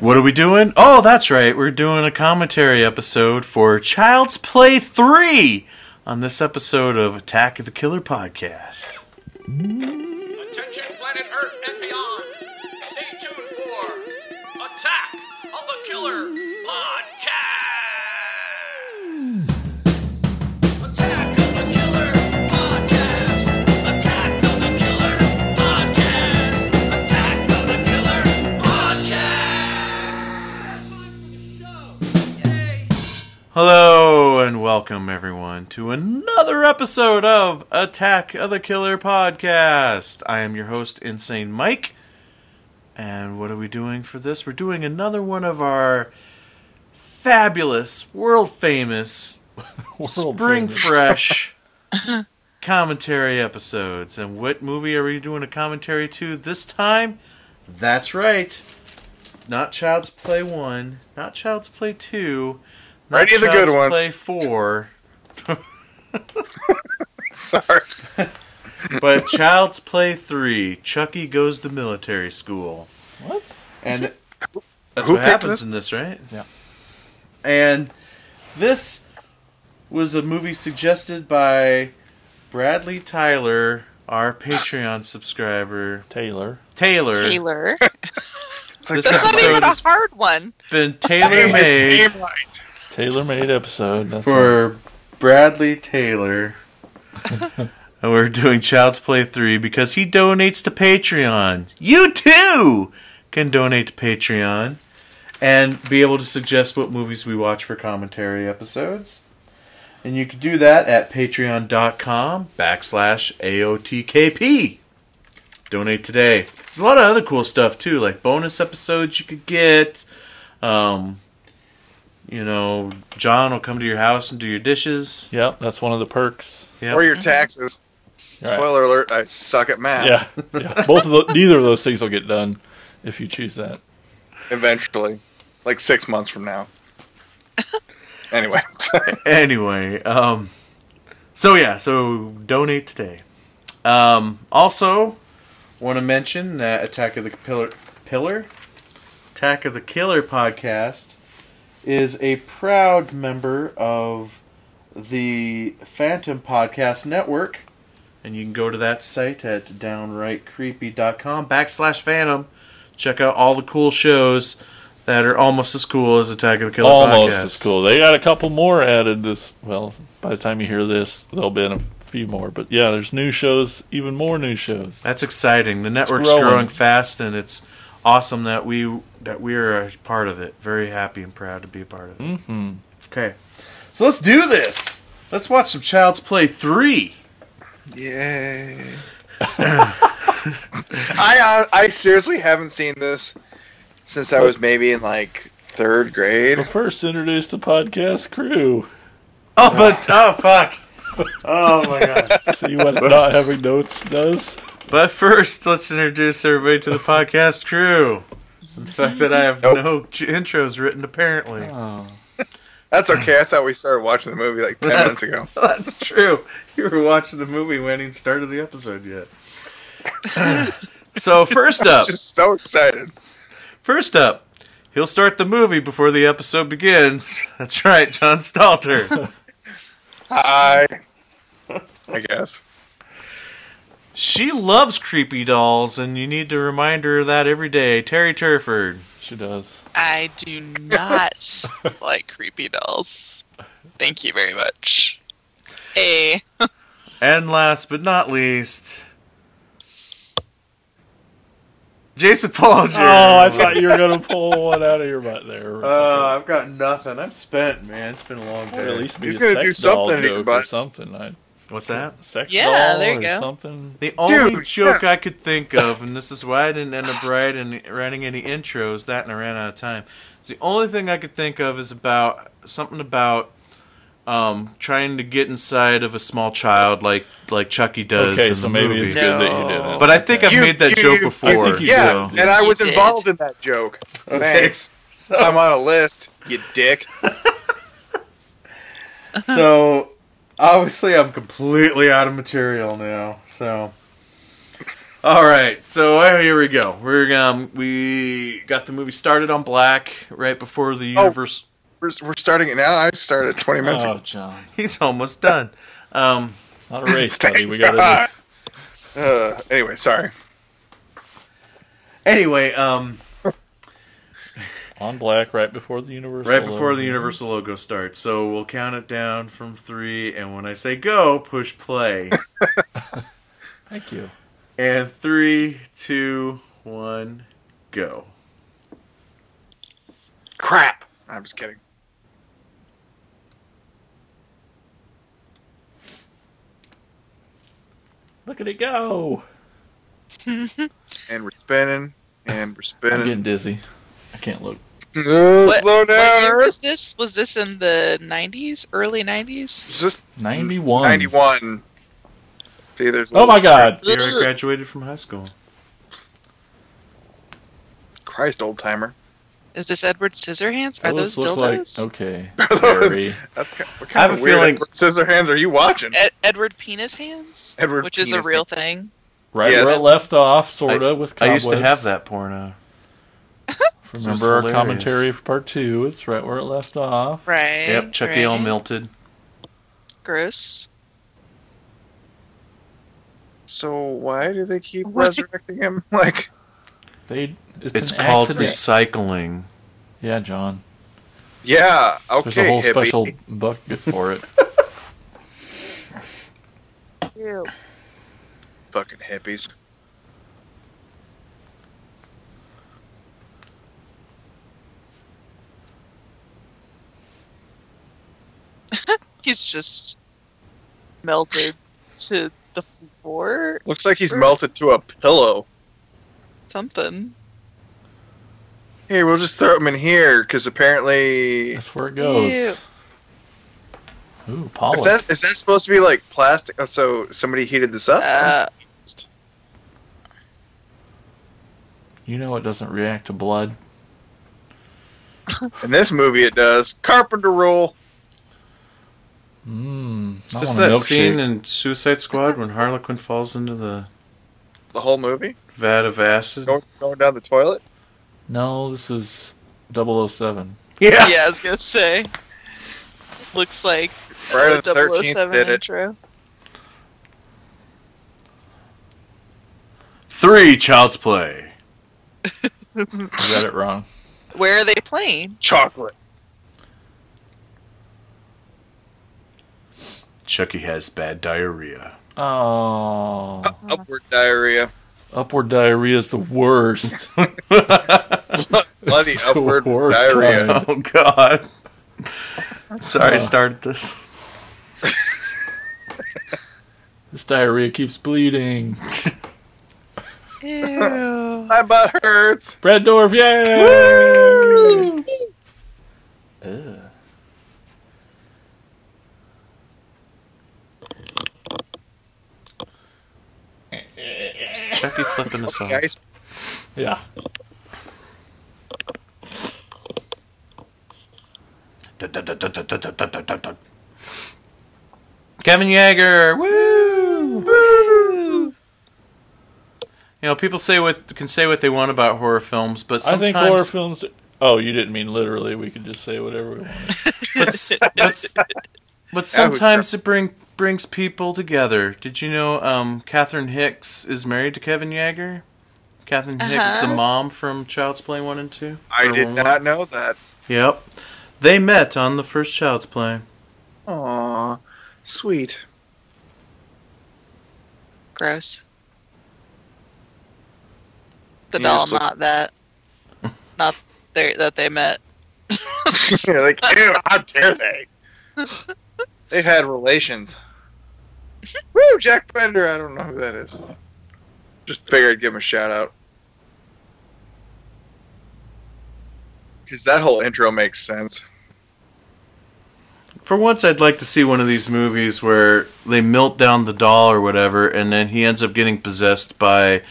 What are we doing? Oh, that's right. We're doing a commentary episode for Child's Play 3 on this episode of Attack of the Killer podcast. Attention, planet Earth and beyond. Stay tuned for Attack of the Killer Hello and welcome everyone to another episode of Attack of the Killer podcast. I am your host Insane Mike. And what are we doing for this? We're doing another one of our fabulous, world famous, spring fresh commentary episodes. And what movie are we doing a commentary to this time? That's right. Not Child's Play 1, not Child's Play 2, not Any the good one. Play 4, Sorry. but Child's Play 3, Chucky Goes to Military School. What? And that's Who what happens this? in this, right? Yeah. And this was a movie suggested by Bradley Tyler, our Patreon subscriber. Taylor. Taylor. Taylor. Like This That's not episode even a hard one. been Say tailor made Taylor made episode. That's for Bradley Taylor. and we're doing Child's Play 3 because he donates to Patreon. You too can donate to Patreon and be able to suggest what movies we watch for commentary episodes. And you can do that at patreon.com backslash AOTKP. Donate today. There's a lot of other cool stuff too, like bonus episodes you could get. Um, you know, John will come to your house and do your dishes. Yep, that's one of the perks. Yep. Or your taxes. All right. Spoiler alert, I suck at math. Yeah, yeah. Both of the, neither of those things will get done if you choose that. Eventually. Like six months from now. anyway. anyway, um, so yeah, so donate today. Um, also, want to mention that Attack of the Pillar, Pillar, Attack of the Killer podcast is a proud member of the Phantom Podcast Network, and you can go to that site at downrightcreepy.com backslash Phantom. Check out all the cool shows that are almost as cool as Attack of the Killer Almost podcast. as cool. They got a couple more added this. Well, by the time you hear this, there'll be a few more. But yeah, there's new shows, even more new shows. That's exciting. The network's growing. growing. fast, and it's awesome that we that we are a part of it. Very happy and proud to be a part of it. Mm-hmm. Okay, so let's do this. Let's watch some Child's Play three. Yay. I uh, I seriously haven't seen this since I was maybe in like third grade. But first, introduce the podcast crew. Oh, but oh fuck! Oh my god! See what not having notes does. But first, let's introduce everybody to the podcast crew. The fact that I have Nope. no intros written, apparently. Oh. That's okay. I thought we started watching the movie like ten minutes ago. That's true. You were watching the movie when he started the episode yet. so first up, Just so excited. First up, he'll start the movie before the episode begins. That's right, John Stalter. Hi. I guess. She loves creepy dolls, and you need to remind her of that every day. Terry Turford. She does. I do not like creepy dolls. Thank you very much. Hey, And last but not least, Jason Pollinger. Oh, I thought you were gonna pull one out of your butt there. or Uh, I've got nothing. I'm spent, man. It's been a long something. Or day. at least be He's a gonna sex do doll something in your joke or something. I, What's that? sex Yeah, doll there you or go. something. The only Dude, joke yeah. I could think of, and this is why I didn't end up writing writing any intros, that and I ran out of time. The only thing I could think of is about something about um, trying to get inside of a small child, like like Chucky does. Okay, in so the maybe movie. it's good that you didn't. But I think I've made that you- joke you- before. I think you Yeah, so. and I You was did. involved in that joke. Thanks. So, I'm on a list, you dick. so obviously I'm completely out of material now. So All right, so uh, here we go. We're um we got the movie started on black right before the Oh. universe. We're, we're starting it now. I started 20 minutes Oh, ago. John. He's almost done. Um, Not a race, buddy. We got to Uh, anyway, sorry. anyway, um, on black right before the universal. right before the logo. universal logo starts. So we'll count it down from three, and when I say go, push play. Thank you. and three, two, one, go. Crap. I'm just kidding. Look at it go. And we're spinning. And we're spinning I'm getting dizzy. I can't look. What, slow what down. year Earth. was this? Was this in the 90s? Early 90s? It's just 91. 91. See, there's Oh my little god. The year I graduated from high school. Christ, old timer. Is this Edward Scissorhands? Are those, look like okay. Very. That's kind what I have of a weird feeling- Edward Scissorhands are you watching? Ed- Edward Penis Hands? Edward Which is a real thing. Right Yes. where it left off, sort of, with I used to have that porno. was Remember our commentary for part two? It's right where it left off. Right. Yep, Chucky all melted. Gross. So why do they keep What? resurrecting him? Like, They. It's, It's an called accident. recycling. Yeah, John. yeah, okay, There's a whole hippie. special book for it. Ew. fucking hippies. He's just melted to the floor. Looks like he's melted to a pillow. Something. Hey, we'll just throw him in here because apparently, That's where it goes. Ooh, Pollock. that is that supposed to be like plastic? Oh, so somebody heated this up? Uh, You know it doesn't react to blood. In this movie, it does. Carpenter rule. Mmm. Is this that scene in Suicide Squad when Harley Quinn falls into the The whole movie vat of acid? going, going down the toilet. No, this is 007. Yeah. yeah, I was gonna say. Looks like Friday the the Thirteenth 007 did it. intro. Three, Child's Play. You got it wrong. Where are they playing? Chocolate. Chucky has bad diarrhea. Oh. Upward diarrhea. Upward diarrhea is the worst. Bloody It's the upward worst diarrhea. kind. Oh God. I'm sorry I Uh. started this. This diarrhea keeps bleeding. Ew. My butt hurts. Brad Dourif, yay! Ugh. Chucky flipping us off. Guys, Yeah. Kevin Yagher, woo! Woo. You know, people say what can say what they want about horror films, but I sometimes, think horror films. Oh, you didn't mean literally. We could just say whatever we want. but, but, but sometimes it bring brings people together. Did you know um, Catherine Hicks is married to Kevin Yagher? Catherine Hicks, the Uh-huh. mom from Child's Play one and two. I did one, one. not know that. Yep, they met on the first Child's Play. Aw, sweet. Gross. The Yeah, doll, so- not that. Not they, that they met. You're like, ew, how dare they? They've had relations. Woo, Jack Bender. I don't know who that is. Just figured I'd give him a shout out. Because that whole intro makes sense. For once, I'd like to see one of these movies where they melt down the doll or whatever, and then he ends up getting possessed by,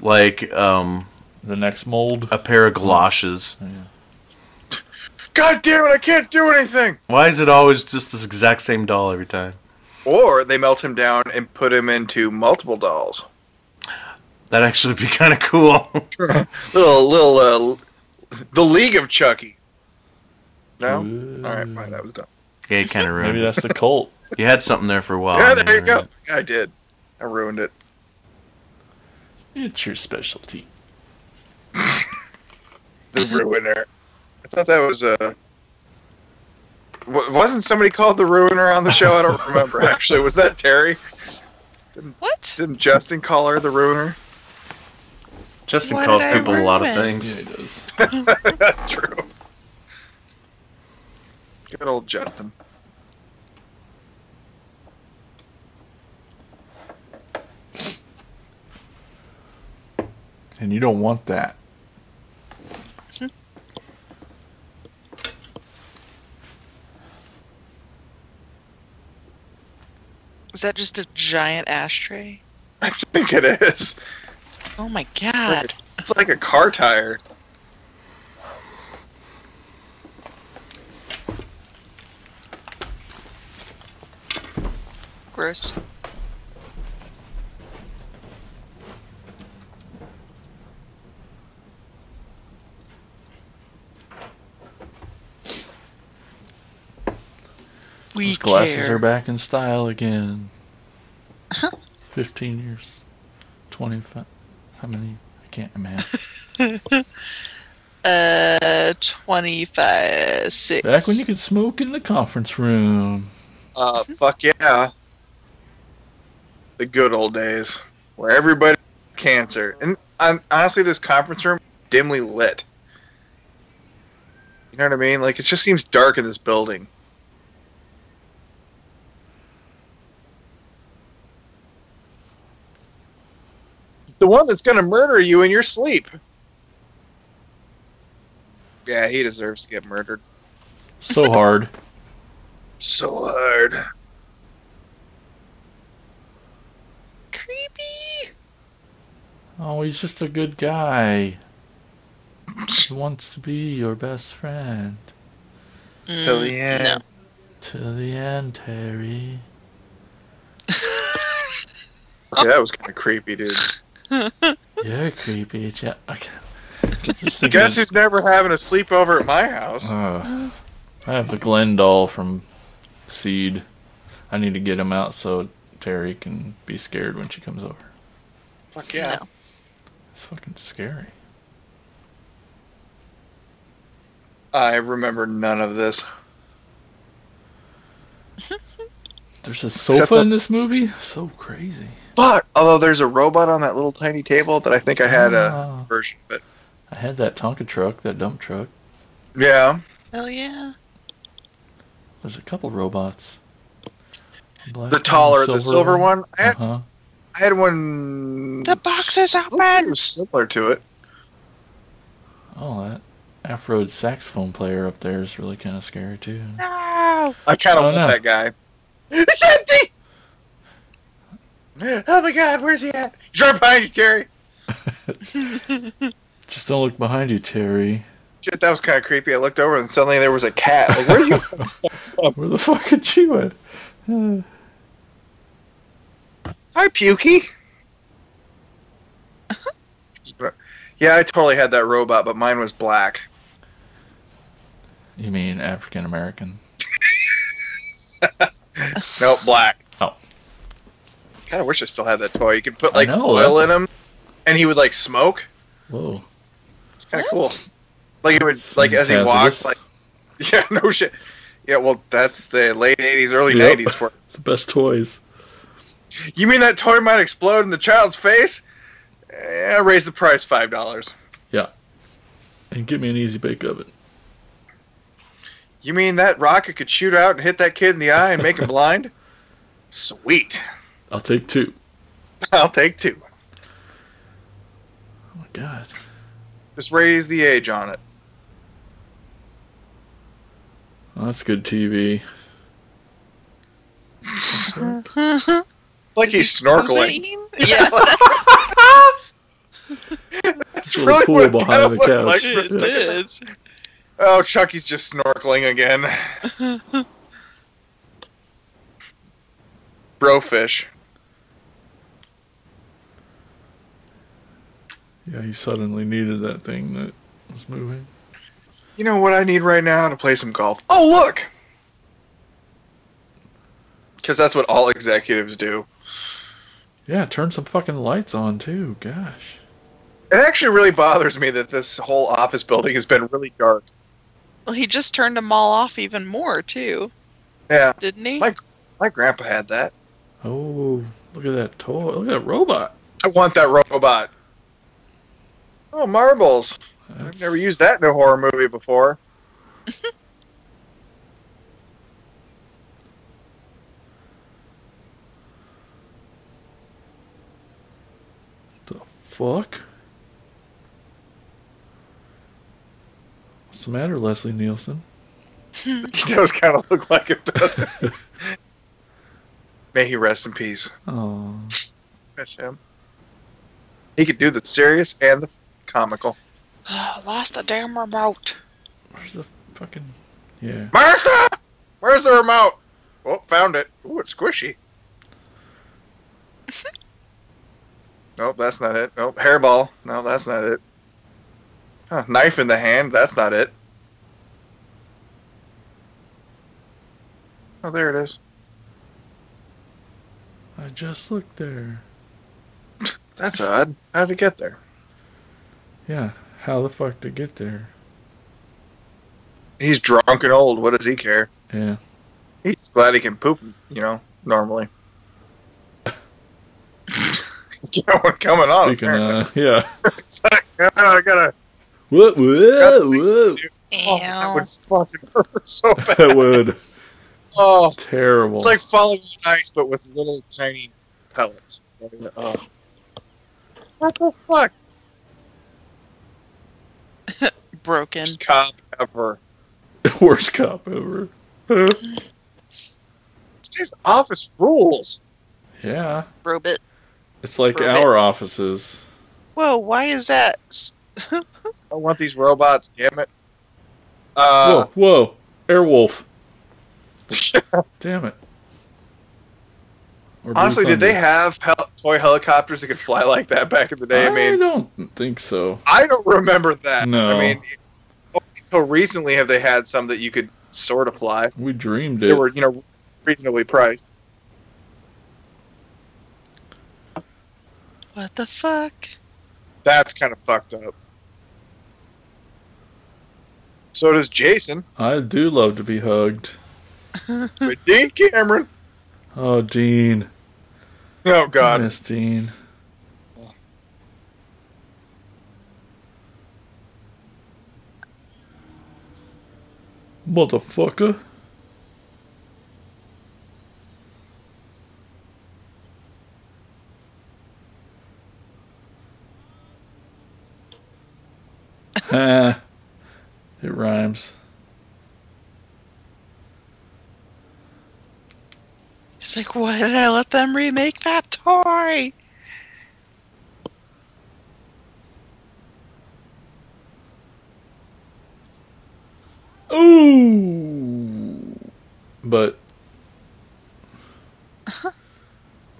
like, um, The next mold. a pair of galoshes. God damn it, I can't do anything! Why is it always just this exact same doll every time? Or they melt him down and put him into multiple dolls. That actually would be kind of cool. Little little uh, the League of Chucky. No. Ooh. All right, fine. That was dumb. yeah, kind of ruined Maybe that's the cult. You had something there for a while. yeah, and there you then go. it. I did. I ruined it. It's your specialty. The Ruiner. I thought that was Uh, wa- wasn't somebody called the Ruiner on the show? I don't remember. Actually, was that Terry? What? Didn't Justin call her the Ruiner? Justin What calls did I people a lot of things. Yeah, it does. True. Good old Justin. And you don't want that. Is that just a giant ashtray? I think it is. Oh my god. It's like a car tire. Gross. We Those glasses care. are back in style again. 15 years. 25. How many? I can't imagine. Uh, 25, 6. Back when you could smoke in the conference room. Uh, fuck yeah. The good old days where everybody had cancer, and um, honestly, this conference room dimly lit. You know what I mean? Like it just seems dark in this building. The one that's gonna murder you in your sleep. Yeah, he deserves to get murdered. So hard. So hard. Creepy. Oh, he's just a good guy. He wants to be your best friend. Till the Mm, end. No. To the end, Terry. yeah, that was kind of creepy, dude. You're creepy. Ja- I can't- thinking Guess of- who's never having a sleepover at my house? Uh, I have the Glen doll from Seed. I need to get him out so Terry can be scared when she comes over. Fuck yeah. No. It's fucking scary. I remember none of this. There's a sofa for- in this movie? So crazy. But although there's a robot on that little tiny table that I think I had a Ah. version of it. I had that Tonka truck, that dump truck. Yeah. Hell yeah. There's a couple robots. Black The one, taller, the silver one. I had, Uh-huh. I had one. The box is open. similar to it. Oh, that Afro saxophone player up there is really kind of scary too. No. I kind of Oh, want no. that guy. It's empty. Oh my god, where's he at? He's right behind you, Terry. Just don't look behind you, Terry. Shit, that was kind of creepy. I looked over and suddenly there was a cat. Like, where are you? Where the fuck did you at? Uh, Hi, Pukey. yeah, I totally had that robot, but mine was black. you mean African American? Nope, black. Oh. I kind of wish I still had that toy. You could put like know, oil that- in him, and he would like smoke. Whoa. It's kind of cool. Like it would, Seems like as he walked, like yeah, no shit. Yeah, well, that's the late '80s, early Yep. '90s for. The best toys. You mean that toy might explode in the child's face? Eh, raise the price five dollars. Yeah, and give me an easy bake oven. You mean that rocket could shoot out and hit that kid in the eye and make him blind? Sweet. I'll take two. I'll take two. Oh my god. Just raise the age on it. Oh, that's good TV. It's like he's snorkeling. Yeah. That's Little really pool behind the couch. like It did. Oh, Chucky's just snorkeling again. Brofish. Yeah, he suddenly needed that thing that was moving. You know what I need right now to play some golf? Oh, look! Because that's what all executives do. Yeah, turn some fucking lights on too. Gosh. It actually really bothers me that this whole office building has been really dark. Well, he just turned them all off even more too, Yeah, didn't he? My- my grandpa had that. Oh, look at that toy. Look at that robot. I want that robot. Oh, marbles. I've never used that in a horror movie before. The fuck? What's the matter, Leslie Nielsen? He does kind of look like it, doesn't? May he rest in peace. Oh, Miss him. He could do the serious and the comical. Lost the damn remote. where's the fucking? Yeah. Martha! Where's the remote? Oh, found it. Ooh, it's squishy. nope, that's not it. Nope, hairball. No, that's not it. Huh, knife in the hand. That's not it. Oh, there it is. I just looked there. That's odd. How'd it get there? Yeah. How the fuck to get there? He's drunk and old. What does he care? Yeah. He's glad he can poop, you know, normally. you know what coming on. Speaking apparently. of, yeah. Oh, I gotta. Whoa, got whoa, things to whoa. do. Oh, that would fucking hurt so bad. That would. Oh, Terrible. it's like falling on ice, but with little tiny pellets. Oh. What the fuck? Broken. Worst cop ever. worst cop ever. This guy's office rules. yeah. Robot. It's like Robot. our offices. Whoa, why is that? I want these robots. Damn it. Uh, whoa, whoa. Airwolf. Damn it. Or Blue honestly, did they have hel- toy helicopters that could fly like that back in the day? I mean, don't think so. I don't remember that. No. I mean, until recently have they had some that you could sort of fly. We dreamed it. They were, you know, reasonably priced. What the fuck? That's kind of fucked up. So does Jason. I do love to be hugged. But Dean Cameron. Oh, Dean. Oh God. miss Dean. Motherfucker. Ah, it rhymes. He's like, why did I let them remake that toy? Ooh. But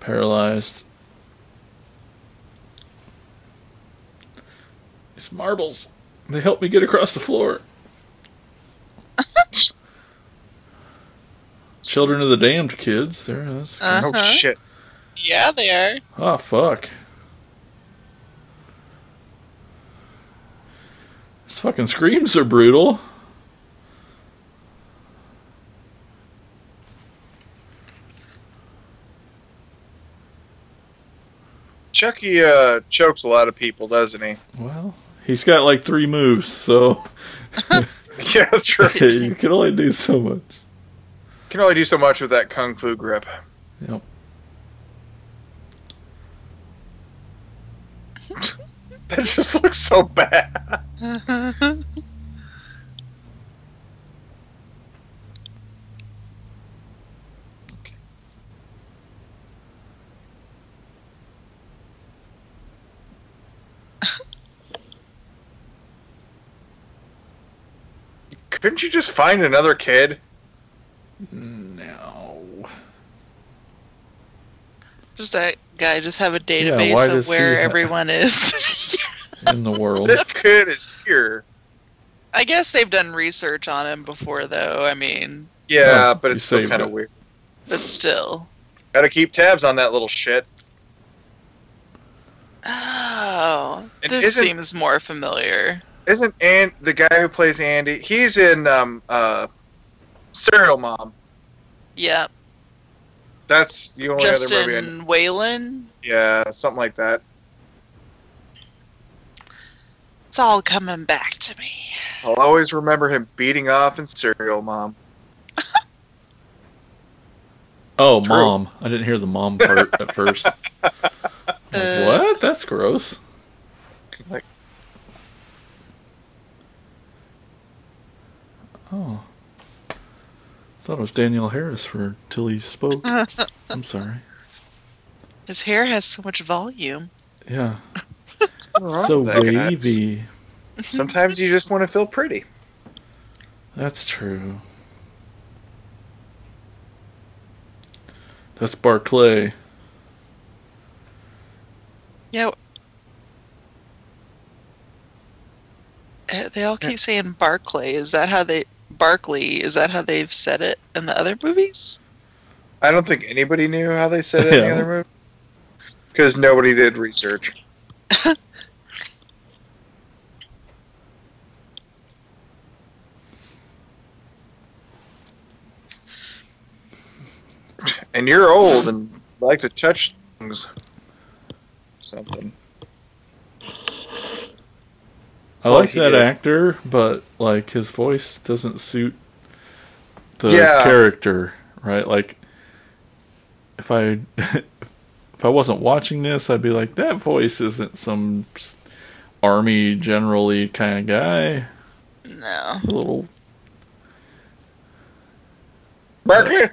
paralyzed. These marbles, they help me get across the floor. Children of the damned kids. There, that's. Uh. Oh Uh-huh. shit. Yeah, they are. Oh fuck. These fucking screams are brutal. Chucky uh, chokes a lot of people, doesn't he? Well, he's got like three moves, so Yeah, that's right. you can only do so much. Can only do so much with that kung fu grip. Yep. That just looks so bad. Couldn't you just find another kid? No. Does that guy just have a database does of where everyone is? in the world. This kid is here. I guess they've done research on him before, though. I mean, Yeah, Oh, but it's still kind of it. weird. but still. Got to keep tabs on that little shit. Oh, And this seems more familiar. Isn't and the guy who plays Andy? He's in um uh, Serial Mom. Yeah. That's the only other movie. I Justin Whalin. Yeah, something like that. It's all coming back to me. I'll always remember him beating off in Serial Mom. Oh, True. mom. I didn't hear the mom part at first. Like, Uh, what? That's gross. Like- Oh. Thought it was Danielle Harris for till he spoke. I'm sorry. His hair has so much volume. Yeah. So with that, guys. wavy. Sometimes you just want to feel pretty. That's true. That's Barclay. Yeah. Uh, They all keep saying Barclay. Is that how they Barkley? Is that how they've said it in the other movies? I don't think anybody knew how they said it in the other movie. Because nobody did research. and you're old and like to touch things. Something. I Well, like that is. actor, but like his voice doesn't suit the Yeah. character, right? Like if I if I wasn't watching this, I'd be like, that voice isn't some army generally kind of guy. No. A little Barkley?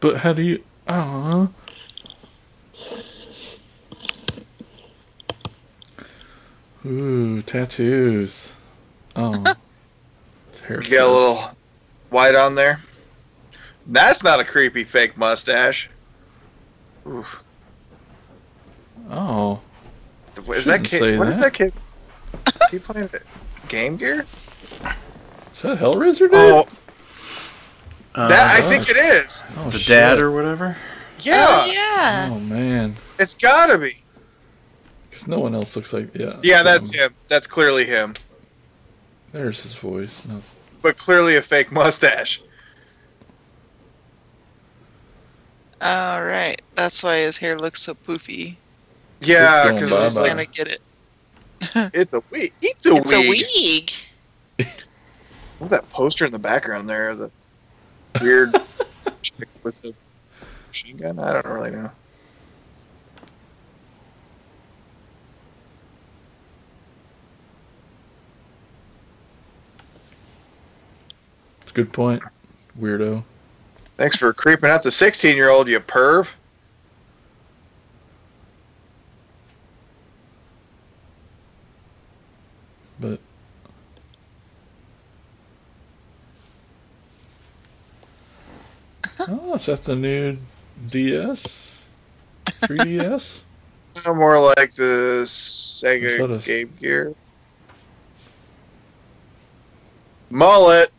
But how do you? I don't know. Ooh, tattoos. Oh, You got a little white on there. That's not a creepy fake mustache. Oof. Oh, Is that kid? say What is that. that kid? Is he playing Game Gear? is that Hellraiser? Dude? Oh, Uh, that I think it is. oh the shit. dad or whatever. Yeah, Oh, yeah. Oh man, it's gotta be. Because no one else looks like yeah. Yeah, that's him. That's clearly him, There's his voice. No. but clearly a fake mustache. All right. That's why his hair looks so poofy. Yeah, going because He's like gonna get it. it's a wig. It's a It's a wig. wig. What's that poster in the background there? The weird chick with the machine gun. I don't really know. It's a good point. Weirdo. Thanks for creeping out the 16 year old, you perv. But oh, is that the new DS? 3DS? No more like the Sega a- Game Gear. Mullet.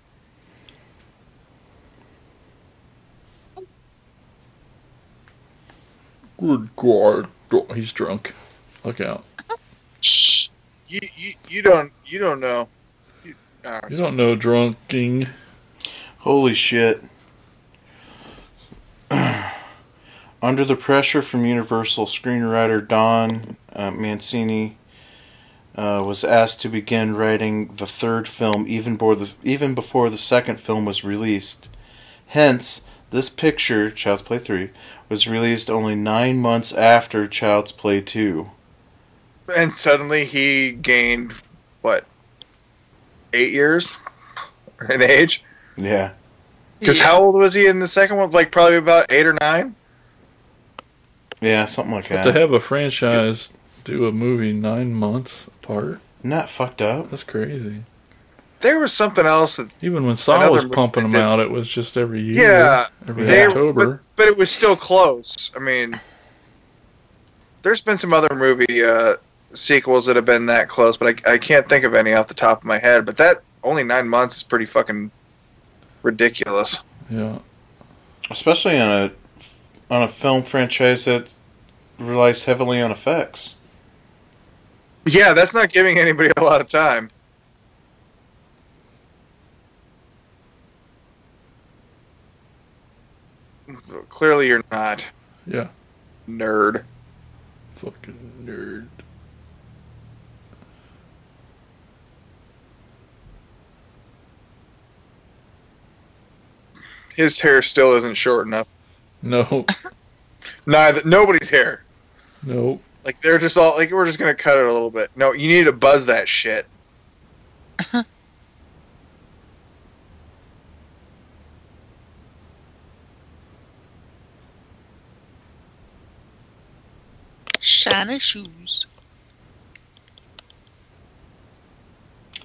Good God. He's drunk. Look out. You, you you don't you don't know. You, oh, You don't know drunking. Holy shit. Under the pressure from Universal, screenwriter Don uh, Mancini uh, was asked to begin writing the third film even before the, even before the second film was released. Hence, this picture, Child's Play 3, was released only nine months after Child's Play 2. and suddenly he gained what eight years in age. Yeah. Because Yeah. how old was he in the second one? Like probably about eight or nine. Yeah, something like But to have a franchise do a movie nine months apart, Not fucked up. that's crazy. There was something else that Even when Saw was pumping them out, it was just every year. yeah Every they October. but, but it was still close. I mean, there's been some other movie uh, sequels that have been that close, but I, I can't think of any off the top of my head. But that only nine months is pretty fucking ridiculous. Yeah. Especially on a on a film franchise that relies heavily on effects. Yeah, that's not giving anybody a lot of time. Clearly, you're not Yeah. nerd. Fucking nerd. His hair still isn't short enough. No. Neither nobody's hair. Nope. Like they're just all like we're just gonna cut it a little bit. No, you need to buzz that shit. Shiny shoes.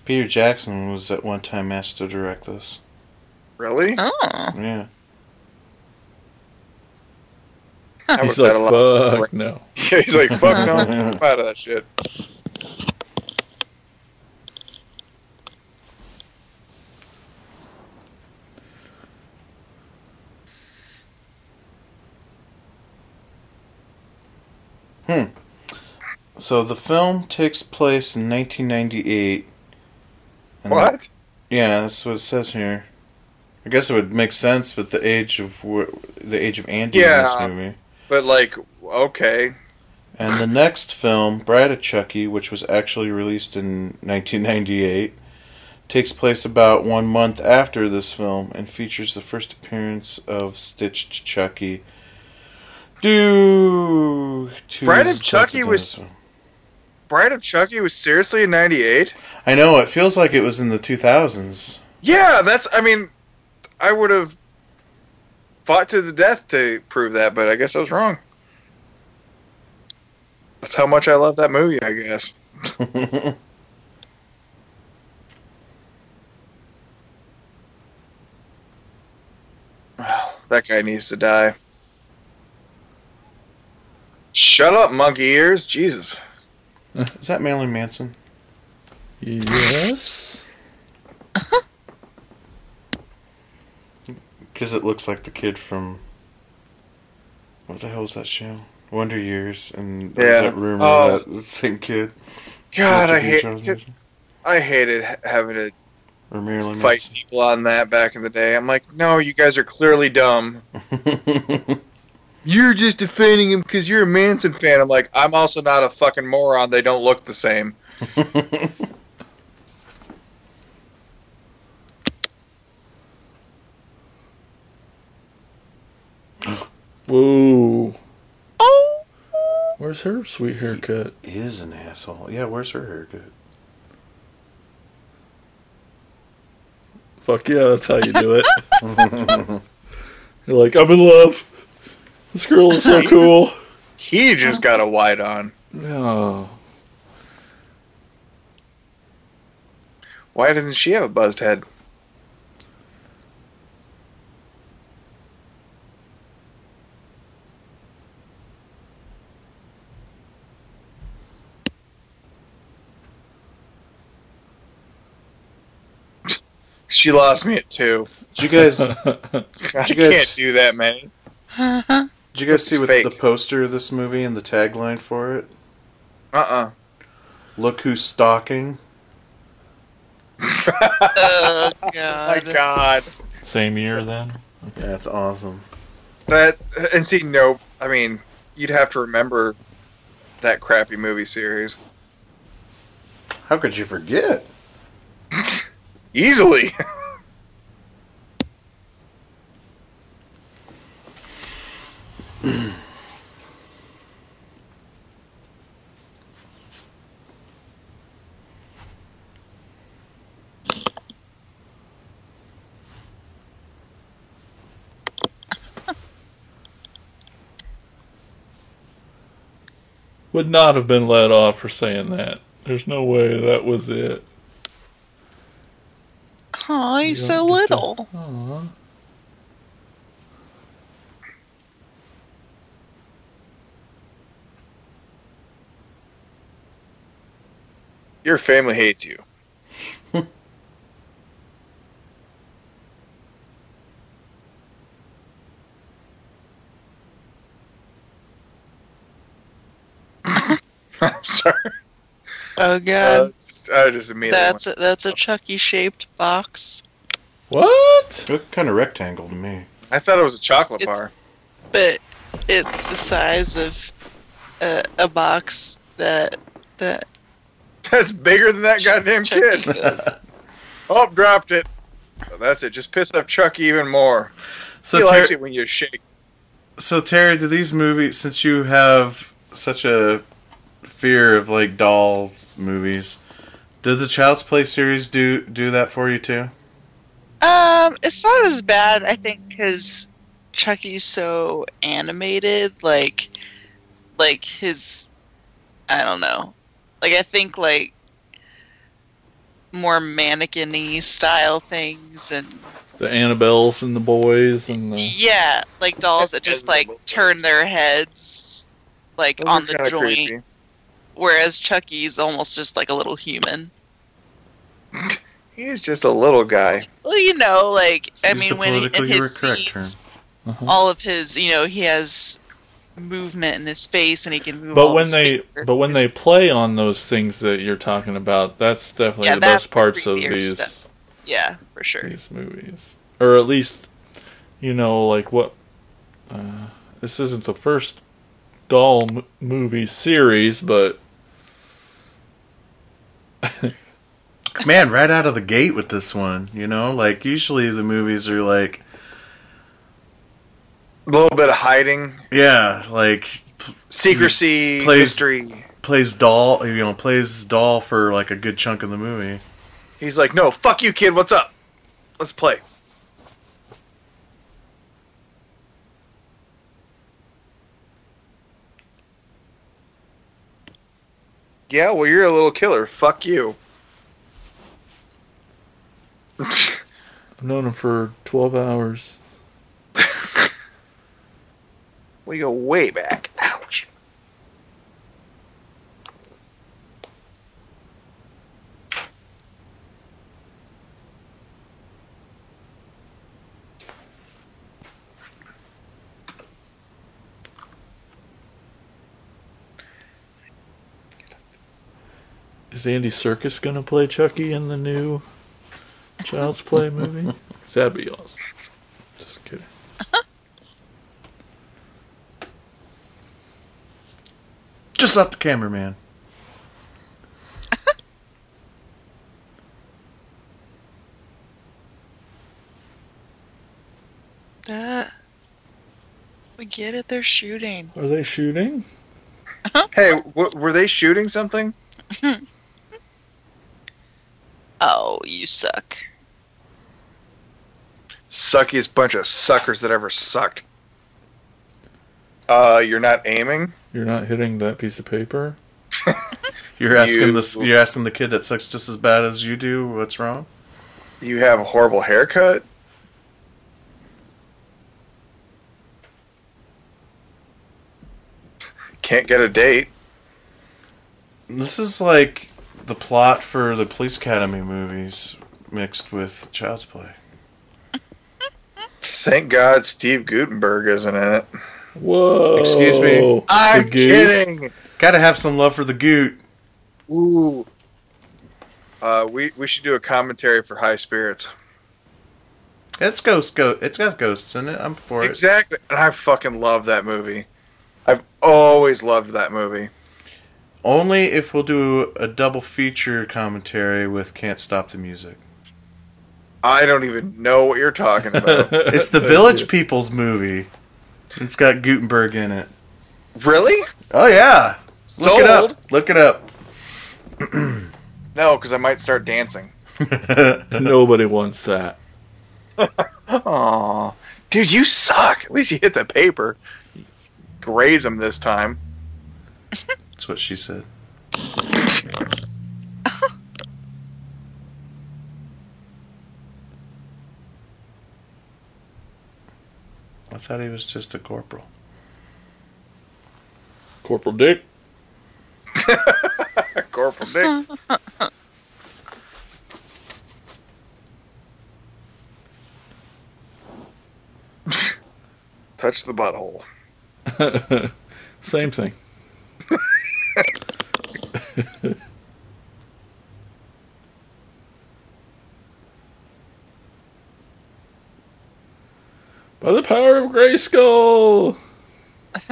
Peter Jackson was at one time asked to direct this. Really? Oh. Yeah. I He's like, had a lot- fuck no. Yeah, he's like, fuck no, I'm out of that shit. Hmm. So the film takes place in 1998. and the- What? yeah, that's what it says here. I guess it would make sense with the age of the age of Andy in this Yeah. movie. But like, okay. And the next film, Bride of Chucky, which was actually released in 1998, takes place about one month after this film and features the first appearance of Stitched Chucky. To Bride of Chucky was- Bride of Chucky was seriously in '98. I know it feels like it was in the 2000s. Yeah, that's. I mean, I would have fought to the death to prove that, but I guess I was wrong. That's how much I love that movie. I guess. That guy needs to die. Shut up, monkey ears. Jesus. Is that Marilyn Manson? Yes. Because it looks like the kid from. What the hell is that show? Wonder Years, and there's Yeah. that rumor Oh. that the same kid. God, I hate. Charles I hated having to Or Marilyn fight people on that back in the day. I'm like, no, you guys are clearly dumb. Manson. You're just defending him because you're a Manson fan. I'm like, I'm also not a fucking moron. They don't look the same. Whoa. Oh. Where's her sweet haircut? is an asshole. Yeah, where's her haircut? Fuck yeah, that's how you do it. You're like, I'm in love. This girl is so cool. He just got a white on. No. Why doesn't she have a buzzed head? She lost me at two. Did you guys? I You guys- can't do that many. Uh-huh. Did you guys see It's what fake. the poster of this movie and the tagline for it? Uh uh Look who's stalking. Oh My god. God. Same year then? That's awesome. That and see, no, I mean, you'd have to remember that crappy movie series How could you forget? easily. would not have been let off for saying that. There's no way that was it. Aw, he's so little. Your family hates you. I'm sorry. Oh Uh, god, I just immediately. that's a, that's a Chucky shaped box, What? Look kind of rectangle to me. I thought it was a chocolate It's- bar. but it's the size of a, a box that that That's bigger than that goddamn Chucky kid. Oh, dropped it. Oh, that's it. Just piss up Chucky even more. So he Ter- likes it when you shake. So Terry, do these movies since you have such a fear of like dolls movies, did the Child's Play series do do that for you too? Um, it's not as bad, I think, because Chucky's so animated. Like, like his, I don't know. Like, I think like more mannequin-y style things, and The Annabelles and the boys and the. yeah, like dolls that just like turn their heads like Those on the joint, creepy. Whereas Chucky's almost just like a little human. He's just a little guy. Well, you know, like I Use mean, when he, in his scenes, Uh-huh. all of his, you know, he has movement in his face, and he can move. But all when his they, fingers. but when they play on those things that you're talking about, that's definitely Yeah, the that's best parts the of these stuff. yeah, for sure. these movies, or at least, you know, like what. Uh, this isn't the first doll m- movie series, but Man, right out of the gate with this one, you know, like usually the movies are like, A little bit of hiding, yeah, like secrecy, Plays- mystery. plays doll, you know, plays doll for like a good chunk of the movie. He's like, no, fuck you, kid. What's up? Let's play. Yeah, well, you're a little killer. Fuck you. I've known him for twelve hours. we go way back. Ouch. Is Andy Serkis gonna play Chucky in the new Child's Play movie? 'Cause that'd be awesome. Just kidding. Just up the cameraman. That uh, we get it. They're shooting. Are they shooting? Uh-huh. Hey, w- were they shooting something? Oh, you suck. Suckiest bunch of suckers that ever sucked. Uh, you're not aiming? You're not hitting that piece of paper. You're asking You- this. You're asking the kid that sucks just as bad as you do. What's wrong? You have a horrible haircut? Can't get a date. This is like the plot for the Police Academy movies mixed with Child's Play. Thank God Steve Guttenberg isn't in it. Whoa! Excuse me. I'm kidding. Gotta have some love for the Goot. Ooh. Uh, we we should do a commentary for High Spirits. It's ghost. Go. It's got ghosts in it. I'm for it. Exactly, and I fucking love that movie. I've always loved that movie. Only if we'll do a double feature commentary with "Can't Stop the Music." I don't even know what you're talking about. It's the Village People's movie. It's got Guttenberg in it. really? Oh yeah. Look it up. Look it up. No, because I might start dancing. Nobody wants that. Aw, dude, you suck. At least you hit the paper. Graze him this time. That's what she said. I thought he was just a corporal. Corporal Dick. corporal Dick. Touch the butthole. Same thing. By the power of Grayskull!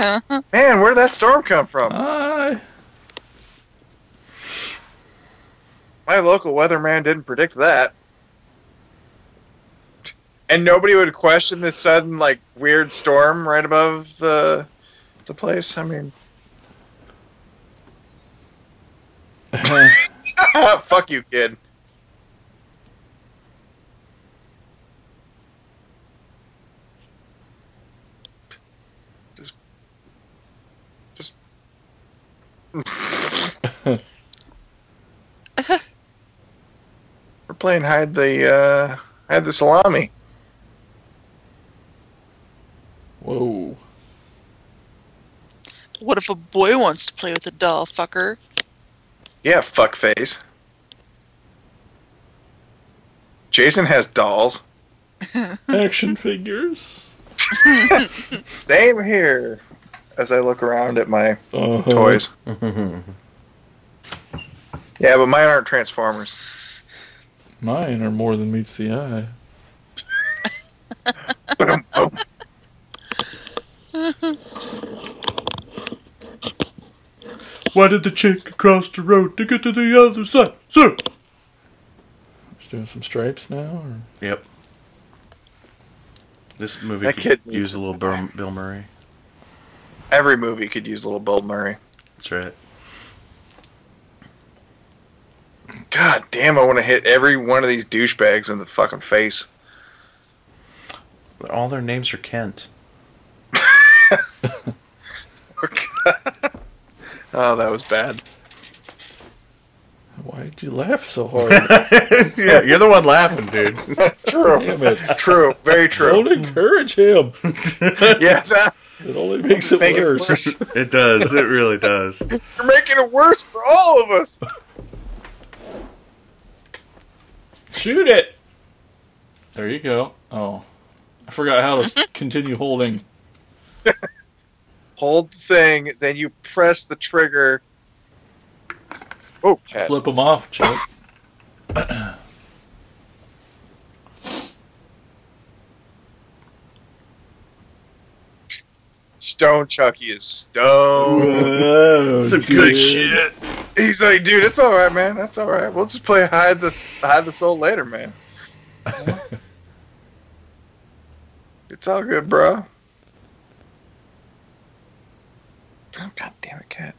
Man, where'd that storm come from? Hi! My local weatherman didn't predict that. And nobody would question this sudden, like, weird storm right above the the place. I mean, fuck you, kid. Just, just. We're playing hide the uh, hide the salami. Whoa. What if a boy wants to play with a doll, fucker? Yeah, fuck fuckface. Jason has dolls. Action figures. Same here. As I look around at my Uh-huh. toys. Yeah, but mine aren't Transformers. Mine are more than meets the eye. Oh, Why did the chick cross the road to get to the other side, sir? Just doing some stripes now? Or? Yep. This movie That could kid needs use a to little Bill, Bill Murray. Every movie could use a little Bill Murray. That's right. God damn, I want to hit every one of these douchebags in the fucking face. All their names are Kent. Oh, oh, that was bad. Why did you laugh so hard? yeah, you're the one laughing, dude. True. Damn it. True. Very true. Don't encourage him. Yeah, that, It only makes it make it worse. worse. It does. It really does. You're making it worse for all of us. Shoot it. There you go. Oh, I forgot how to continue holding. Hold the thing, then you press the trigger. Oh, cat. Flip them off, Chuck. Stone Chucky is stone. Some good shit. He's like, dude, it's all right, man. That's all right. We'll just play hide the hide the soul later, man. it's all good, bro. Oh, God damn it, cat.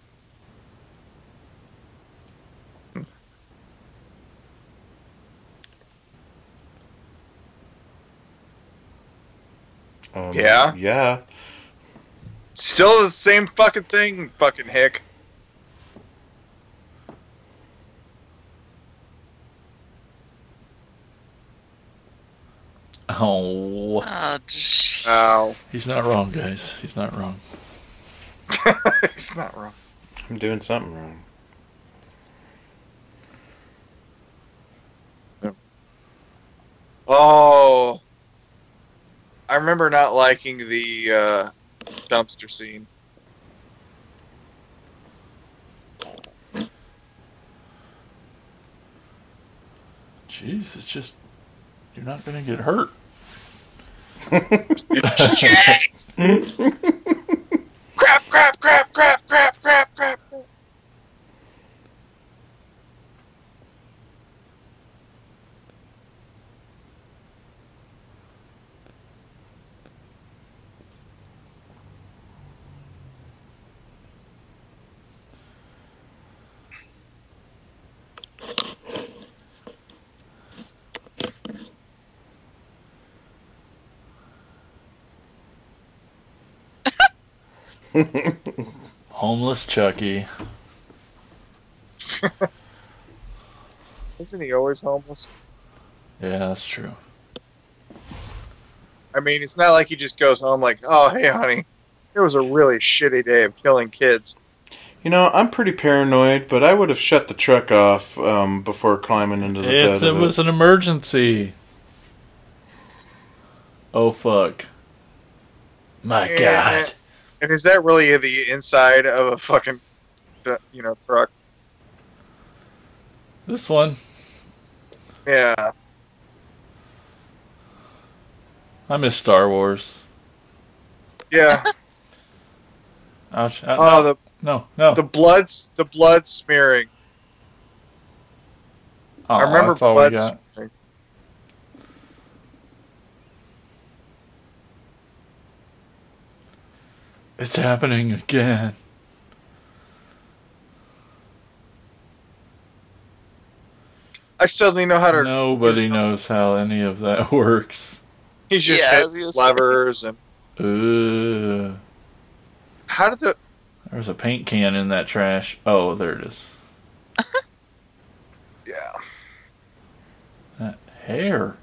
Um, Yeah? Yeah. Still the same fucking thing, fucking hick. Oh, Oh, jeez. Ow. he's not wrong, guys. He's not wrong. He's not wrong. I'm doing something wrong. Oh. I remember not liking the uh, dumpster scene. Jeez, it's just you're not gonna get hurt. Crap, crap, crap, crap, crap, crap, crap. Homeless Chucky. Isn't he always homeless? Yeah, that's true. I mean, it's not like he just goes home like, oh, hey, honey, it was a really shitty day of killing kids. You know, I'm pretty paranoid, but I would have shut the truck off um, before climbing into the It's, bed. it of was an emergency. Oh fuck. My Yeah. God. And is that really the inside of a fucking, you know, truck? This one, Yeah. I miss Star Wars. Yeah. Ouch. Uh, Oh, the no, no. the blood's the blood smearing. oh, I remember that's all we blood got. smearing. It's happening again. I suddenly know how to. Nobody knows how any of that works. He's just Yeah, I hit was gonna say. levers and Ugh. how did the There's a paint can in that trash. Oh, there it is. yeah That hair.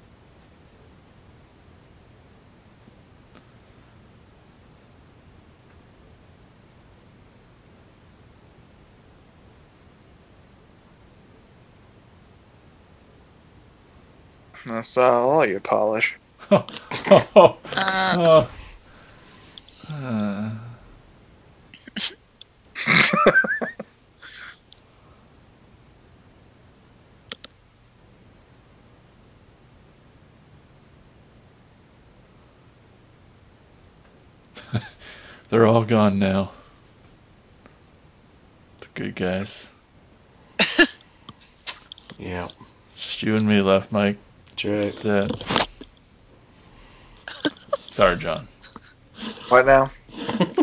I saw all you polish. Oh, oh, oh, Uh, oh. Uh, They're all gone now. The good guys. Yeah. It's just you and me left, Mike. That's. That's it. Sorry, John. What now?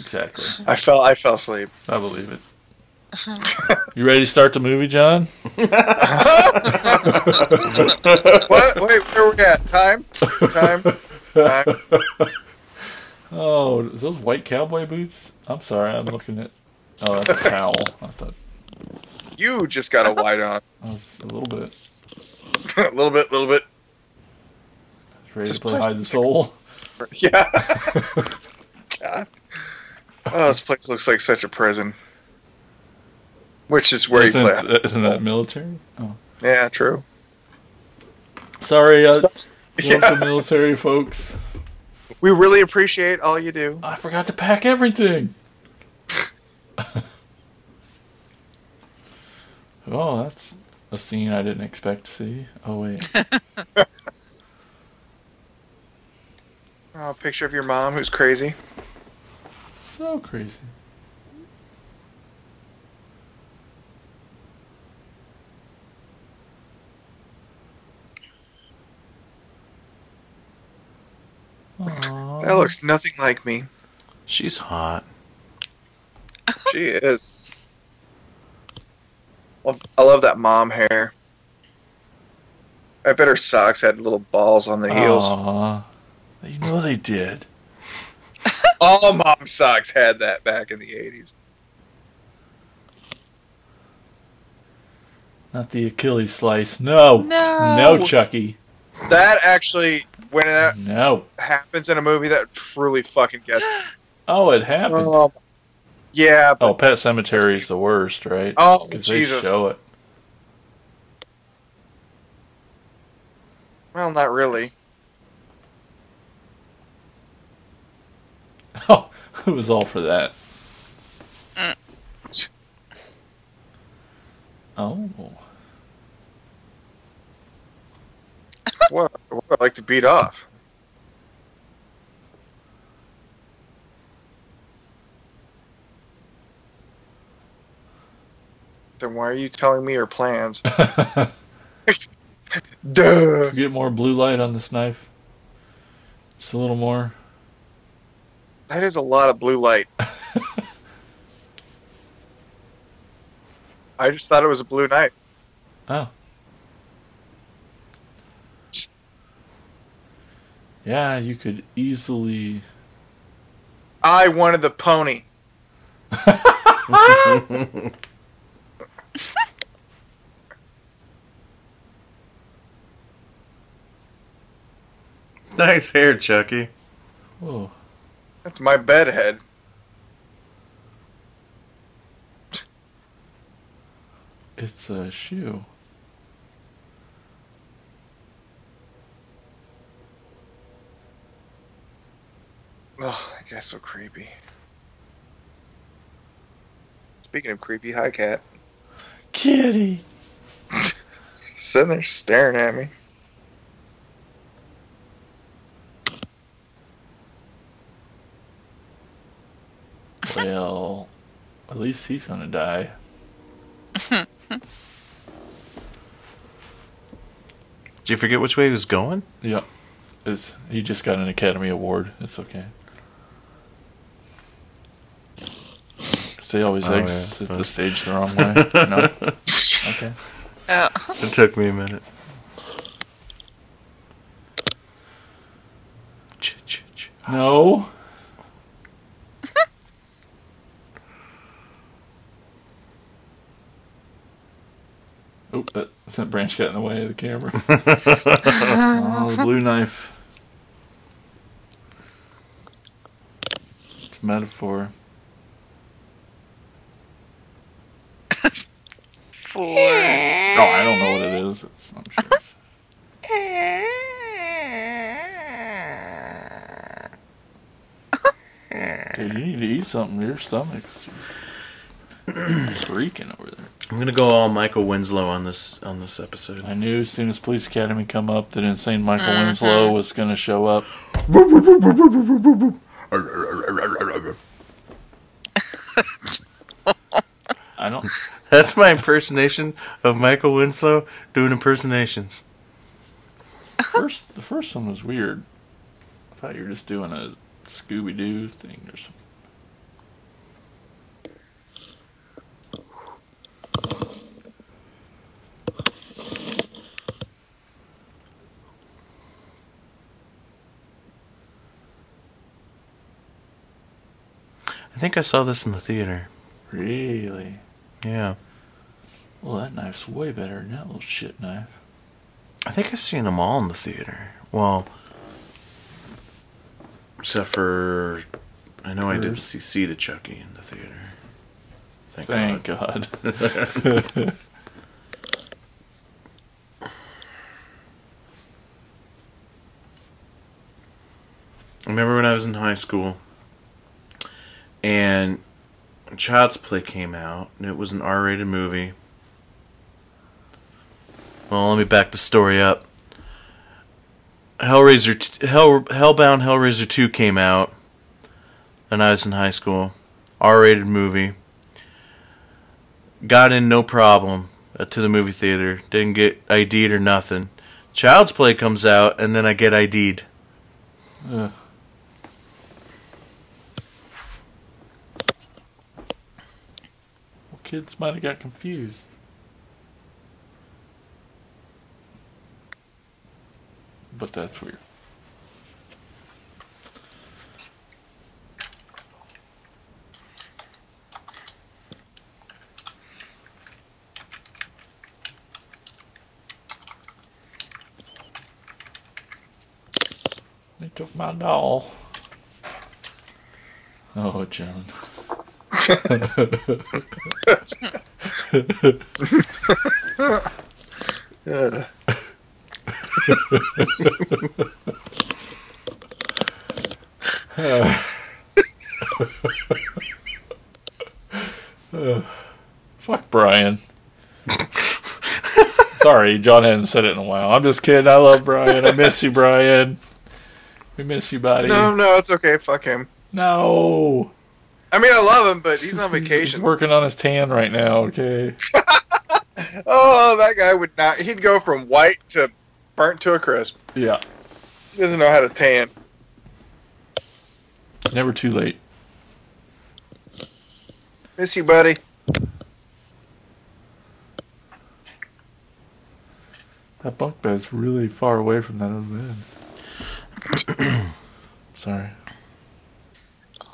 Exactly. I fell. I fell asleep. I believe it. You ready to start the movie, John? What? Wait, where we at? Time? Time? Time? Oh, is those white cowboy boots? I'm sorry, I'm looking at. Oh, that's a towel. I thought You just got a white on. that was a little bit. a little bit, a little bit. Ready to This play hide the soul? Yeah. God. Oh, this place looks like such a prison. Which is where isn't, you play. isn't that military? Oh, Yeah, true. sorry, uh, Yeah. military folks. We really appreciate all you do. I forgot to pack everything. oh, that's a scene I didn't expect to see. Oh wait, Oh, a picture of your mom who's crazy. so crazy. Aw. That looks nothing like me. She's hot. She is. Love- I love that mom hair. I bet her socks had little balls on the heels. Aw. You know they did. All mom socks had that back in the 80s. Not the Achilles slice. No. No. No, Chucky. That actually, when that No. happens in a movie, that truly fucking gets. Oh, it happened. Um, yeah, but Oh, Pet Sematary is the worst, right? Oh, Because they show it. well, not really. Oh, it was all for that. Oh. What? what I like to beat off. Then why are you telling me your plans? Duh. Get more blue light on this knife. Just a little more. That is a lot of blue light. I just thought it was a blue knife. Oh. Yeah, you could easily. I wanted the pony. Nice hair, Chucky. Whoa. That's my bed head. It's a shoe. Oh, that guy's so creepy. Speaking of creepy, hi cat. Kitty. Sitting there staring at me. Well, at least he's gonna die. Did you forget which way he was going? Yep. Is he just got an Academy Award? It's okay. they always Oh, yeah, exit but- the stage the wrong way. no. Okay. Oh, It took me a minute. No. Oh, that, that branch got in the way of the camera. oh, the blue knife. It's metaphor. for Oh, I don't know what it is. It's, I'm sure it's, dude, you need to eat something. Your stomach's just freaking over there. I'm gonna go all Michael Winslow on this on this episode. I knew as soon as Police Academy come up that insane Michael uh-huh. Winslow was going to show up. I don't. That's my impersonation of Michael Winslow doing impersonations. First, the first one was weird. I thought you were just doing a Scooby Doo thing or something. I think I saw this in the theater. Really? Yeah. Well, that knife's way better than that little shit knife. I think I've seen them all in the theater. Well, except for I know I didn't see Seed of Chucky in the theater. Thank, Thank God. God. I remember when I was in high school and Child's Play came out and it was an R-rated movie. Well, let me back the story up. Hellraiser, Hell, Hellbound Hellraiser 2 came out, and I was in high school. R-rated movie. Got in no problem to the movie theater. Didn't get ID'd or nothing. Child's Play comes out, and then I get ID'd. Ugh. Kids might have got confused. But that's weird. They took my doll. Oh, Joan. Ugh. Fuck Brian. Sorry, John hadn't said it in a while. I'm just kidding. I love Brian. I miss you, Brian. We miss you, buddy. No, no, it's okay. Fuck him. No. I mean, I love him, but he's on vacation. He's working on his tan right now, okay? Oh, that guy would not. He'd go from white to burnt to a crisp. Yeah. He doesn't know how to tan. Never too late. Miss you, buddy. That bunk bed's really far away from that other bed. Sorry.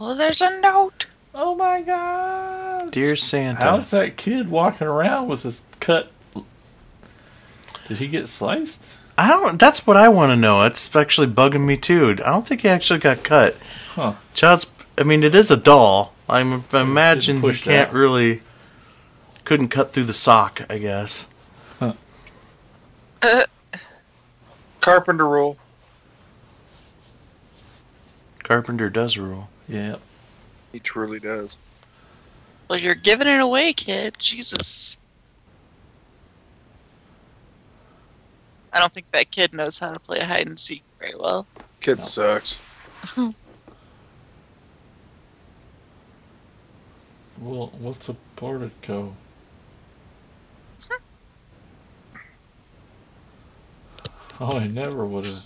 Oh, there's a note. Oh my god. Dear Santa. How's that kid walking around with his cut? Did he get sliced? I don't. That's what I want to know. It's actually bugging me too. I don't think he actually got cut. Huh. Child's. I mean, it is a doll. I'm I imagine you pushed can't out. really. Couldn't cut through the sock. I guess. Huh. Uh, Carpenter rule. Carpenter does rule. Yeah. He truly does. Well, you're giving it away, kid. Jesus. I don't think that kid knows how to play hide and seek very well. Kid No. sucks. Well, what's a portico? Oh, I never would have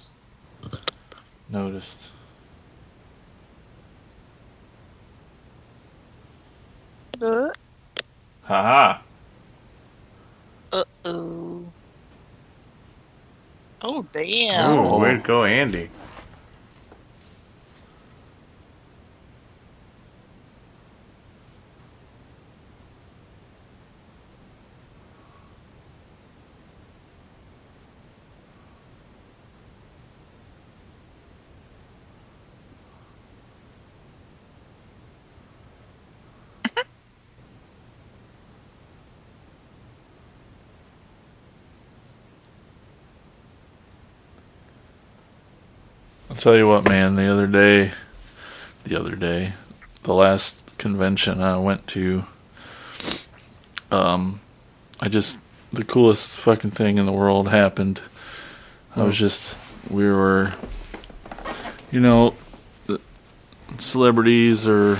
noticed. Uh Haha. oh. Oh damn. Oh, way to go, Andy. Tell you what, man. The other day, the other day, the last convention I went to, um, I just the coolest fucking thing in the world happened. I was just we were, you know, celebrities or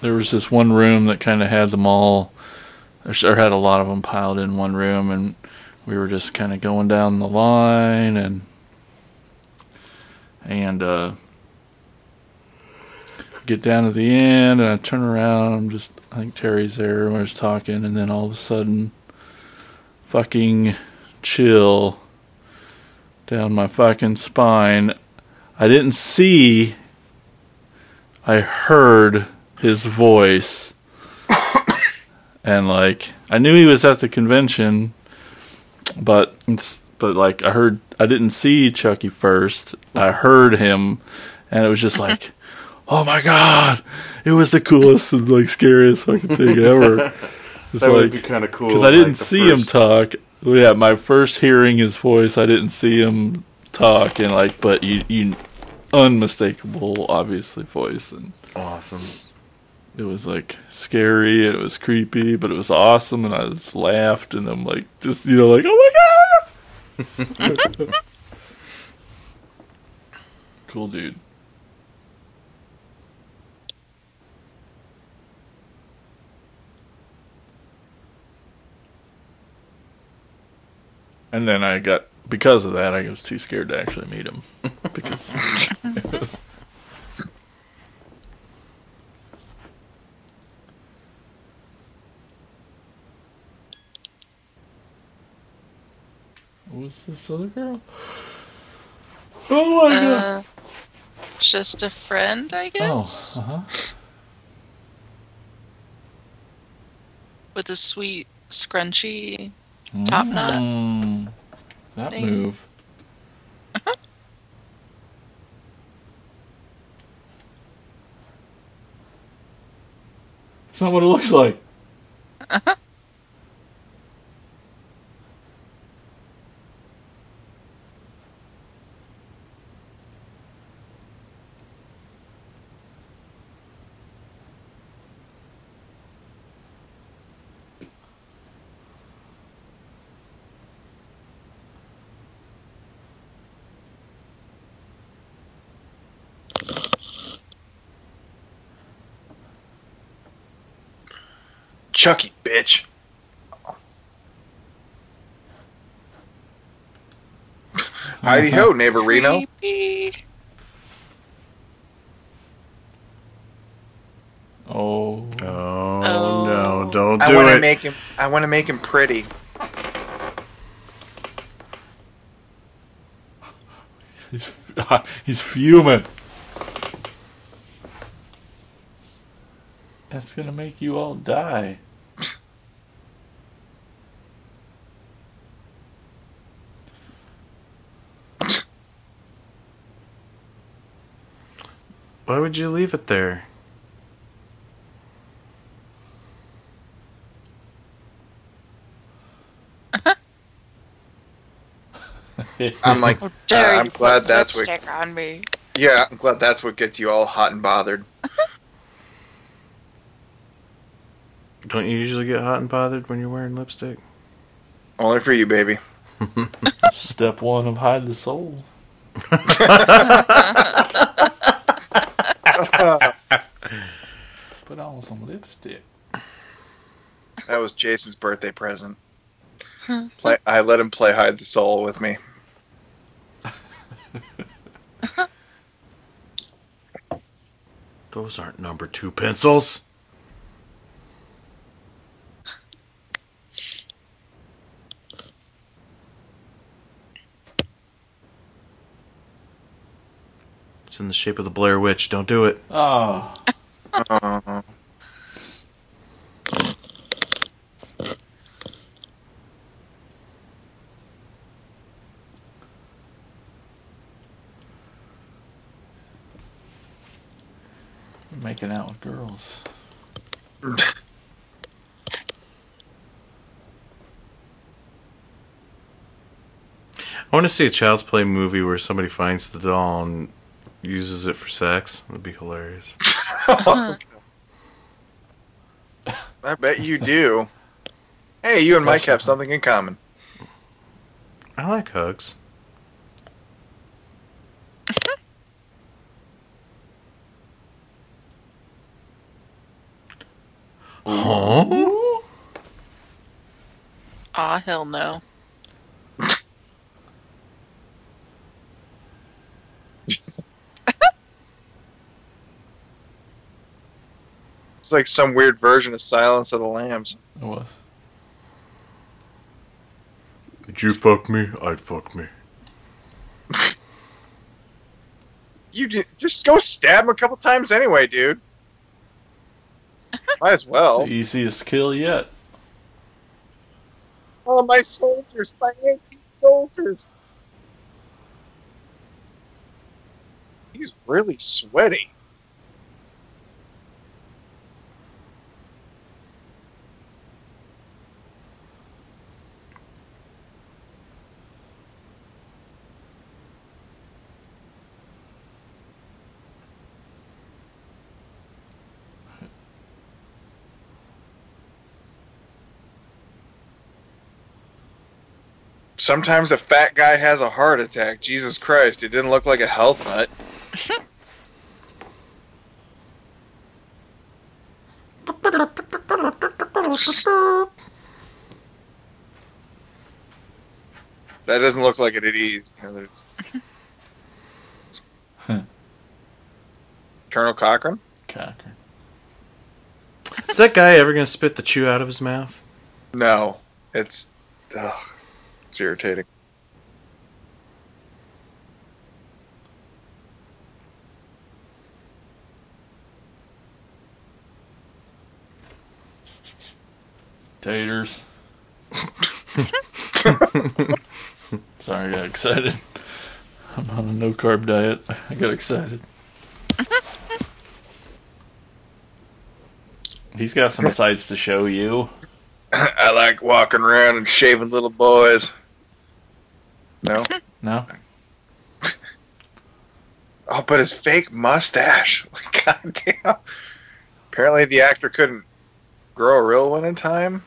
there was this one room that kind of had them all, or had a lot of them piled in one room, and we were just kind of going down the line and and uh, get down to the end, and I turn around. I'm just, I think Terry's there. We're just talking, and then all of a sudden, fucking chill down my fucking spine. I didn't see. I heard his voice, and like I knew he was at the convention, but it's but like I heard I didn't see Chucky first. I heard him and it was just like oh my god. It was the coolest and like scariest fucking thing ever. It's That would be kind of cool. because I didn't the see first- him talk. Yeah, my first hearing his voice, I didn't see him talk, and like, but you, you, unmistakable, obviously voice, and Awesome. it was like scary, and it was creepy, but it was awesome, and I just laughed, and I'm like, just you know, like, oh my god, cool dude. And then I got because of that, I was too scared to actually meet him because was, this other girl? Oh my god! Uh, just a friend, I Oh, guess, uh huh. with a sweet scrunchy. Top knot. Mm, that Thing. move. It's not what it looks like. Chucky, bitch. Heidi ho, neighbor Reno. Oh, Oh, Oh. no! Don't do I do want to it. make him. I want to make him pretty. he's he's fuming. That's gonna make you all die. you leave it there? I'm like, uh, I'm glad that's what. on me. Yeah, I'm glad that's what gets you all hot and bothered. Don't you usually get hot and bothered when you're wearing lipstick? Only for you, baby. Step one of hide the soul. Lipstick. That was Jason's birthday present. Play, I let him play hide the soul with me. Those aren't number two pencils. It's in the shape of the Blair Witch. Don't do it. Oh, Uh, making out with girls. I want to see a Child's Play movie where somebody finds the doll and uses it for sex. That'd be hilarious. I bet you do. Hey, you and Mike have something in common. I like hugs. huh? Aw, hell no. It's like some weird version of Silence of the Lambs. It was. Did you fuck me? I'd fuck me. You ju- just go stab him a couple times anyway, dude. Might as It's well. the easiest kill yet. Oh, my soldiers, my 18 soldiers. He's really sweaty. Sometimes a fat guy has a heart attack. Jesus Christ, it didn't look like a health nut. That doesn't look like it at ease. You know, there's- Colonel Cochrane? Cocker. Is that guy ever gonna spit the chew out of his mouth? No, it's ugh, it's irritating. Taters. Sorry, I got excited. I'm on a no carb diet. I got excited. He's got some sights to show you. I like walking around and shaving little boys. No. No? Oh, but his fake mustache. God damn. Apparently, the actor couldn't grow a real one in time.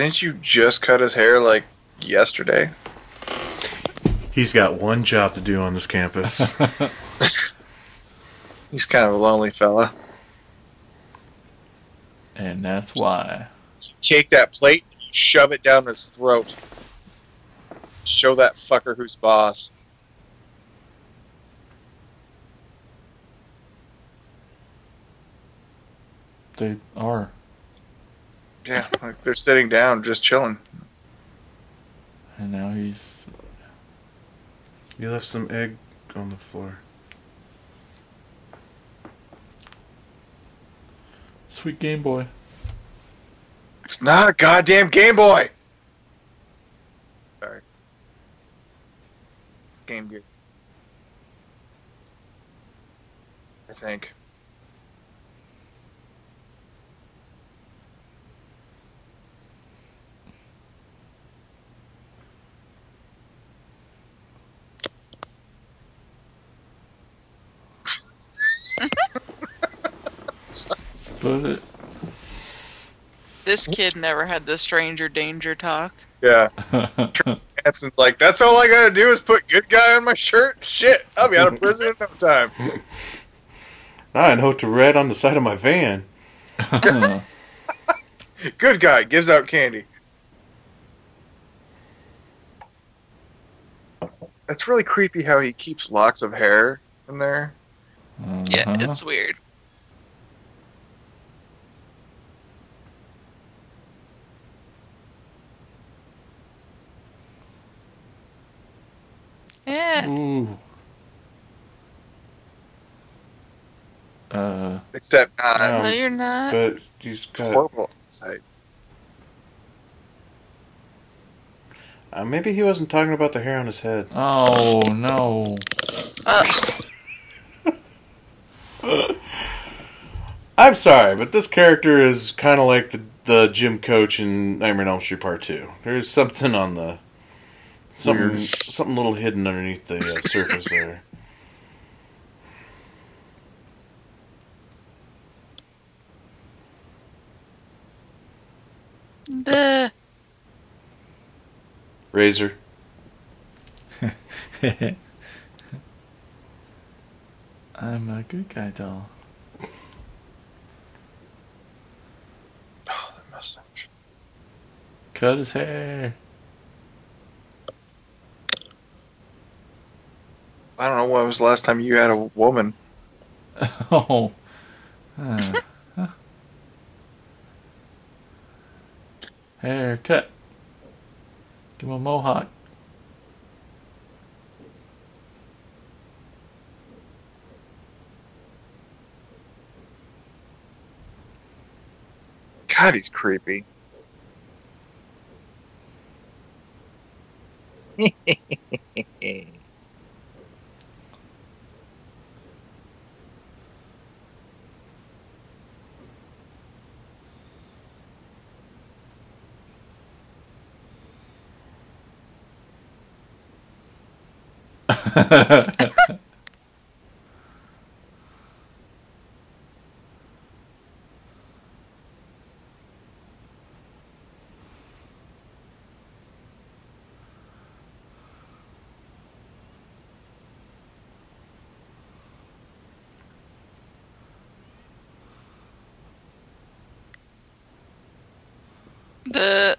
Didn't you just cut his hair like yesterday? He's got one job to do on this campus. He's kind of a lonely fella. And that's why. Take that plate, shove it down his throat. Show that fucker who's boss. They are. Yeah, like they're sitting down, just chilling. And now he's. You left some egg on the floor. Sweet Game Boy. It's not a goddamn Game Boy! Sorry. Game Gear. I think. But This kid never had the stranger danger talk. Yeah. Hanson's like, that's all I gotta do is put good guy on my shirt? Shit, I'll be out of prison in no time. I know to red on the side of my van. Good guy gives out candy. That's really creepy how he keeps locks of hair in there. Yeah, Uh-huh. it's weird. Yeah. Ooh. Uh, Except not No. No, you're not. But he's got. horrible sight. Uh, maybe he wasn't talking about the hair on his head. oh no. Uh, I'm sorry, but this character is kind of like the the gym coach in Nightmare on Elm Street Part Two. There's something on the something Weird. something a little hidden underneath the uh, surface there. duh. Razor. I'm a good guy doll. Oh, that mustache. Cut his hair. I don't know when was the last time you had a woman. Oh. Uh, huh. Hair cut. Give him a mohawk. God, he's creepy.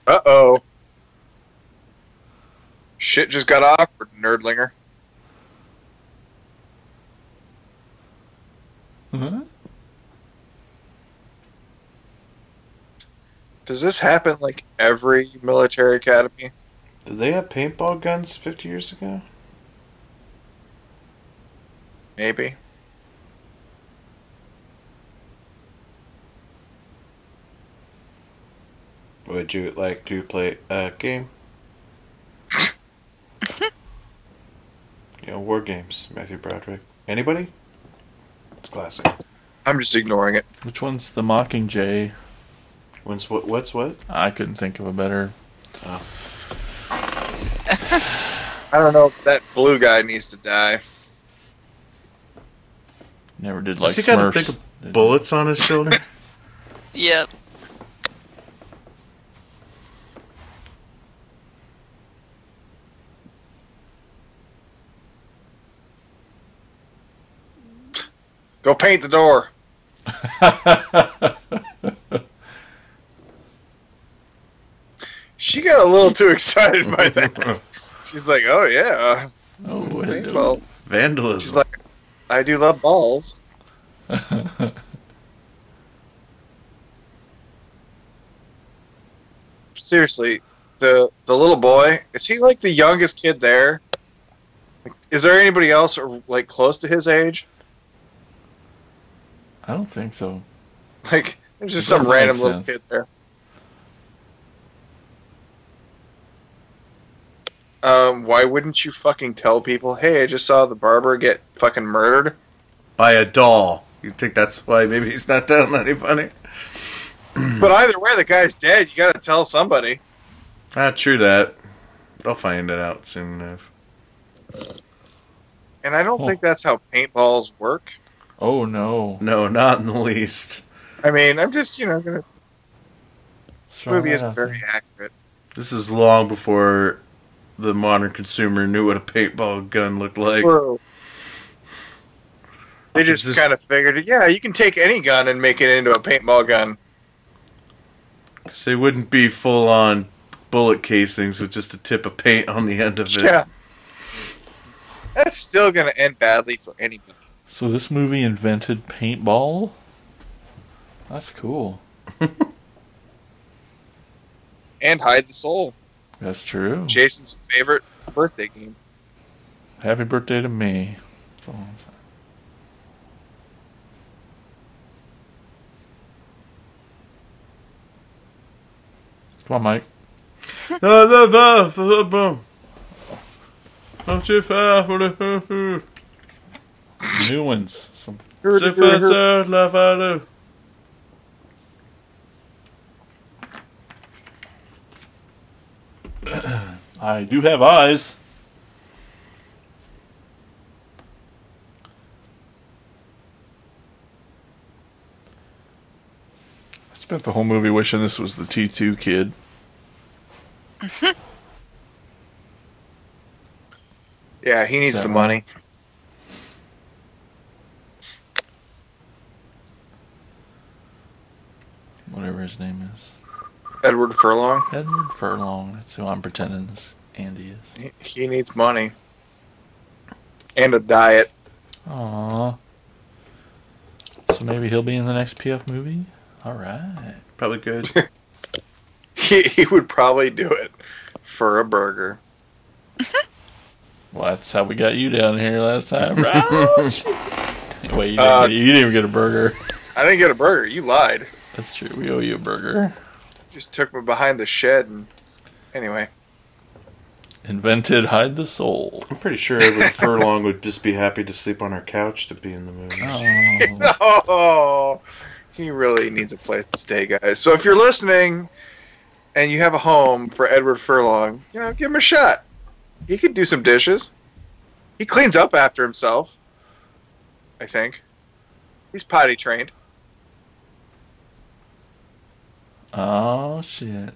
Uh oh. Shit just got awkward, nerdlinger. Does this happen like every military academy? Did they have paintball guns 50 years ago? Maybe. Would you like to play a game? you know, war games, Matthew Broderick. Anybody? It's classic. I'm just ignoring it. Which one's the Mockingjay? When's what? What's what? I couldn't think of a better. I don't know if that blue guy needs to die. Never did like Has he got a Smurfs. thick of bullets on his shoulder? yep. Go paint the door. She got a little too excited by that. She's like, "Oh yeah, uh, oh, hello. paintball." She's Vandalism. like, "I do love balls." Seriously, the the little boy is he like the youngest kid there? Like, Is there anybody else or like close to his age? I don't think so. Like, there's just some random little kid there. Um, why wouldn't you fucking tell people, hey, I just saw the barber get fucking murdered? by a doll. You think that's why maybe he's not telling anybody? But either way, the guy's dead. You got to tell somebody. Ah, true that. I'll find it out soon enough. And I don't Oh. think that's how paintballs work. Oh no. No, not in the least. I mean, I'm just, you know, gonna. Let's The movie isn't very accurate. This is long before the modern consumer knew what a paintball gun looked like. Whoa. They just this- kind of figured, yeah, you can take any gun and make it into a paintball gun. 'Cause they wouldn't be full on bullet casings with just a tip of paint on the end of it. Yeah. That's still going to end badly for anybody. So this movie invented paintball? That's cool. And Hide the Soul, That's true. Jason's favorite birthday game. Happy birthday to me. That's all I'm saying. Come on, Mike. No, no, no, no, no. Don't you fall for the New ones. Some So fast, love, I do. I do have eyes. I spent the whole movie wishing this was the T2 kid. Yeah, he needs the right? money. Whatever his name is. Edward Furlong. Edward Furlong. That's who I'm pretending this Andy is. He, he needs money. And a diet. Aww. So maybe he'll be in the next PF movie? Alright. Probably good. He, he would probably do it for a burger. Well, that's how we got you down here last time, Wait, you didn't, Uh, you didn't even get a burger. I didn't get a burger. You lied. That's true. We owe you a burger. Just took me behind the shed and. Anyway. Invented Hide the Soul. I'm pretty sure Edward Furlong would just be happy to sleep on our couch to be in the movie. Oh. Oh, he really needs a place to stay, guys. So if you're listening and you have a home for Edward Furlong, you know, give him a shot. He could do some dishes. He cleans up after himself. I think. He's potty trained. Oh, shit.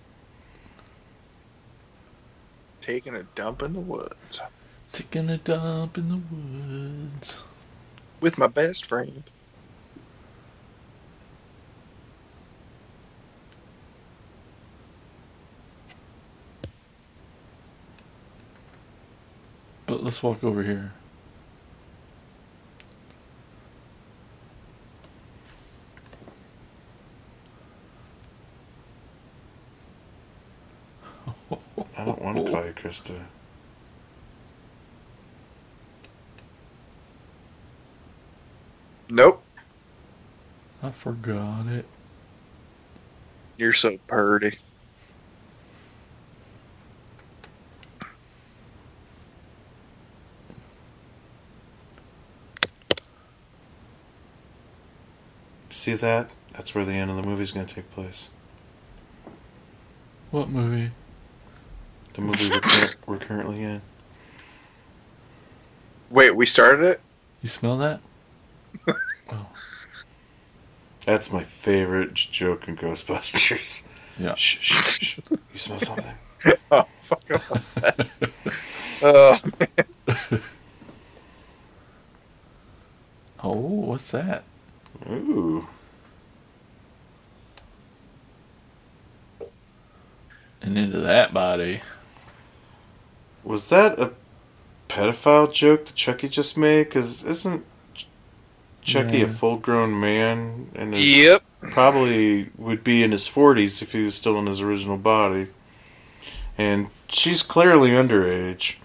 Taking a dump in the woods Taking a dump in the woods. with my best friend. But let's walk over here. I don't want to call you Krista. Nope. I forgot it. You're so purty. See that? That's where the end of the movie's going to take place. What movie? The movie we're, cur- we're currently in. Wait, we started it? You smell that? oh. That's my favorite joke in Ghostbusters. Yeah. Shh, shh, shh. You smell something? Oh, fuck off. Oh, Oh, what's that? Ooh. And into that body. Was that a pedophile joke that Chucky just made? Because isn't Ch- Chucky a full grown man? And is yep. probably would be in his 40s if he was still in his original body. And she's clearly underage.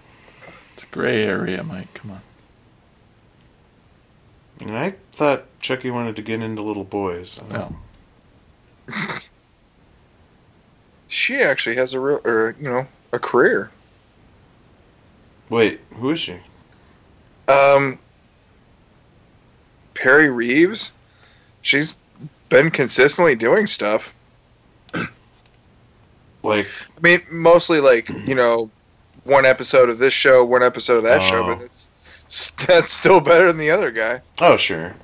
It's a gray area, Mike. Come on. And I thought Chucky wanted to get into little boys. No. She actually has a real, or you know, a career. Wait, who is she? Um, Perry Reeves, she's been consistently doing stuff. Like, I mean, mostly like you know, one episode of this show, one episode of that show, Oh. but it's that's still better than the other guy. oh sure.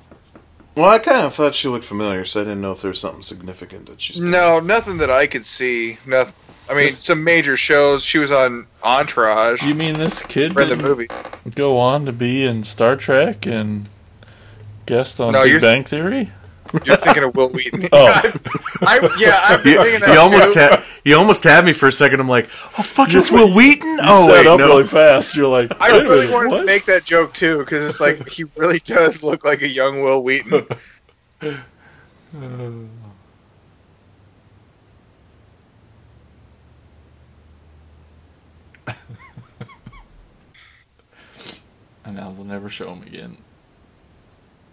Well, I kind of thought she looked familiar, so I didn't know if there was something significant that she's. been- No, nothing that I could see. Nothing. I mean, This- some major shows. She was on Entourage. You mean this kid read the movie. go on to be in Star Trek and guest on No, Big Bang Theory? You're thinking of Wil Wheaton. Oh. I, yeah, I've been You, thinking that. you almost too. had you almost had me for a second. I'm like, oh fuck, it's Wil Wheaton. You oh set wait, up no. really fast. You're like, I really minute, wanted what? to make that joke too because it's like he really does look like a young Wil Wheaton. And now they'll never show him again.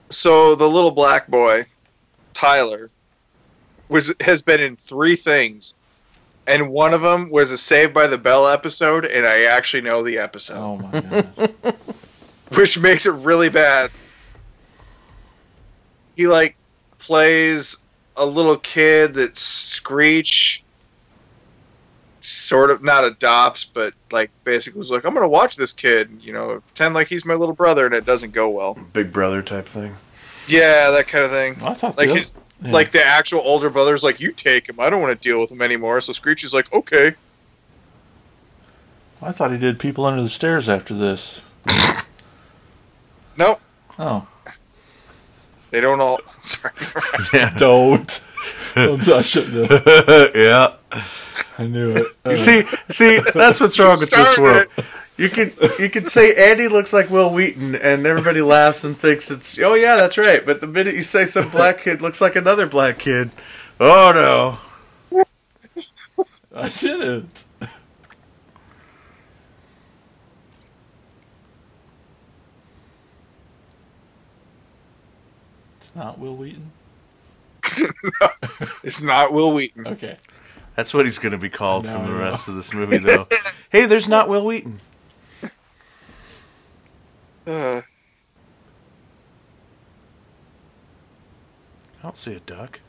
So the little black boy, Tyler, was has been in three things, and one of them was a Saved by the Bell episode, and I actually know the episode, Oh my god. which makes it really bad. He like plays a little kid that Screech sort of not adopts, but like basically was like, I'm gonna watch this kid, you know, pretend like he's my little brother, and it doesn't go well. Big Brother type thing. Yeah, that kind of thing. I thought Like the his yeah. like the actual older brother's like, you take him. I don't want to deal with him anymore. So Screech is like, okay. I thought he did people under the stairs after this. No, Oh, they don't all. Sorry. Yeah. don't. I shouldn't have. yeah. I knew it. You see, see, that's what's wrong with this world. it. You can you can say Andy looks like Wil Wheaton, and everybody laughs and thinks it's oh yeah, that's right. But the minute you say some black kid looks like another black kid, oh no. I didn't. It's not Wil Wheaton. no, It's not Wil Wheaton. Okay. That's what he's going to be called Now from the know. rest of this movie, though. hey, there's not Wil Wheaton. Uh, I don't see a duck.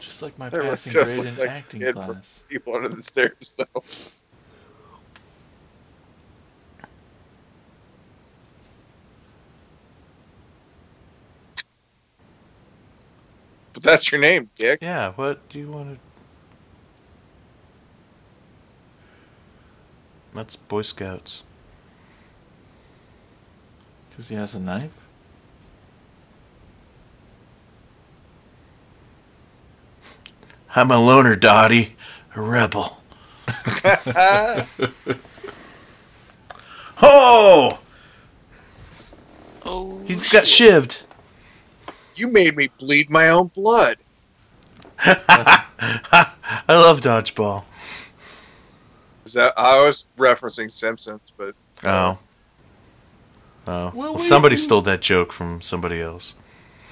Just like my really passing grade in like acting class. people under the stairs, though. But that's your name, Dick. Yeah, what do you want to? That's Boy Scouts. Because he has a knife? I'm a loner, Dottie, a rebel. Oh, Oh, he just got shit. shivved. You made me bleed my own blood. I love dodgeball. Is that I was referencing Simpsons, but Oh. Uh, oh. Well, Well, we- somebody we- stole that joke from somebody else.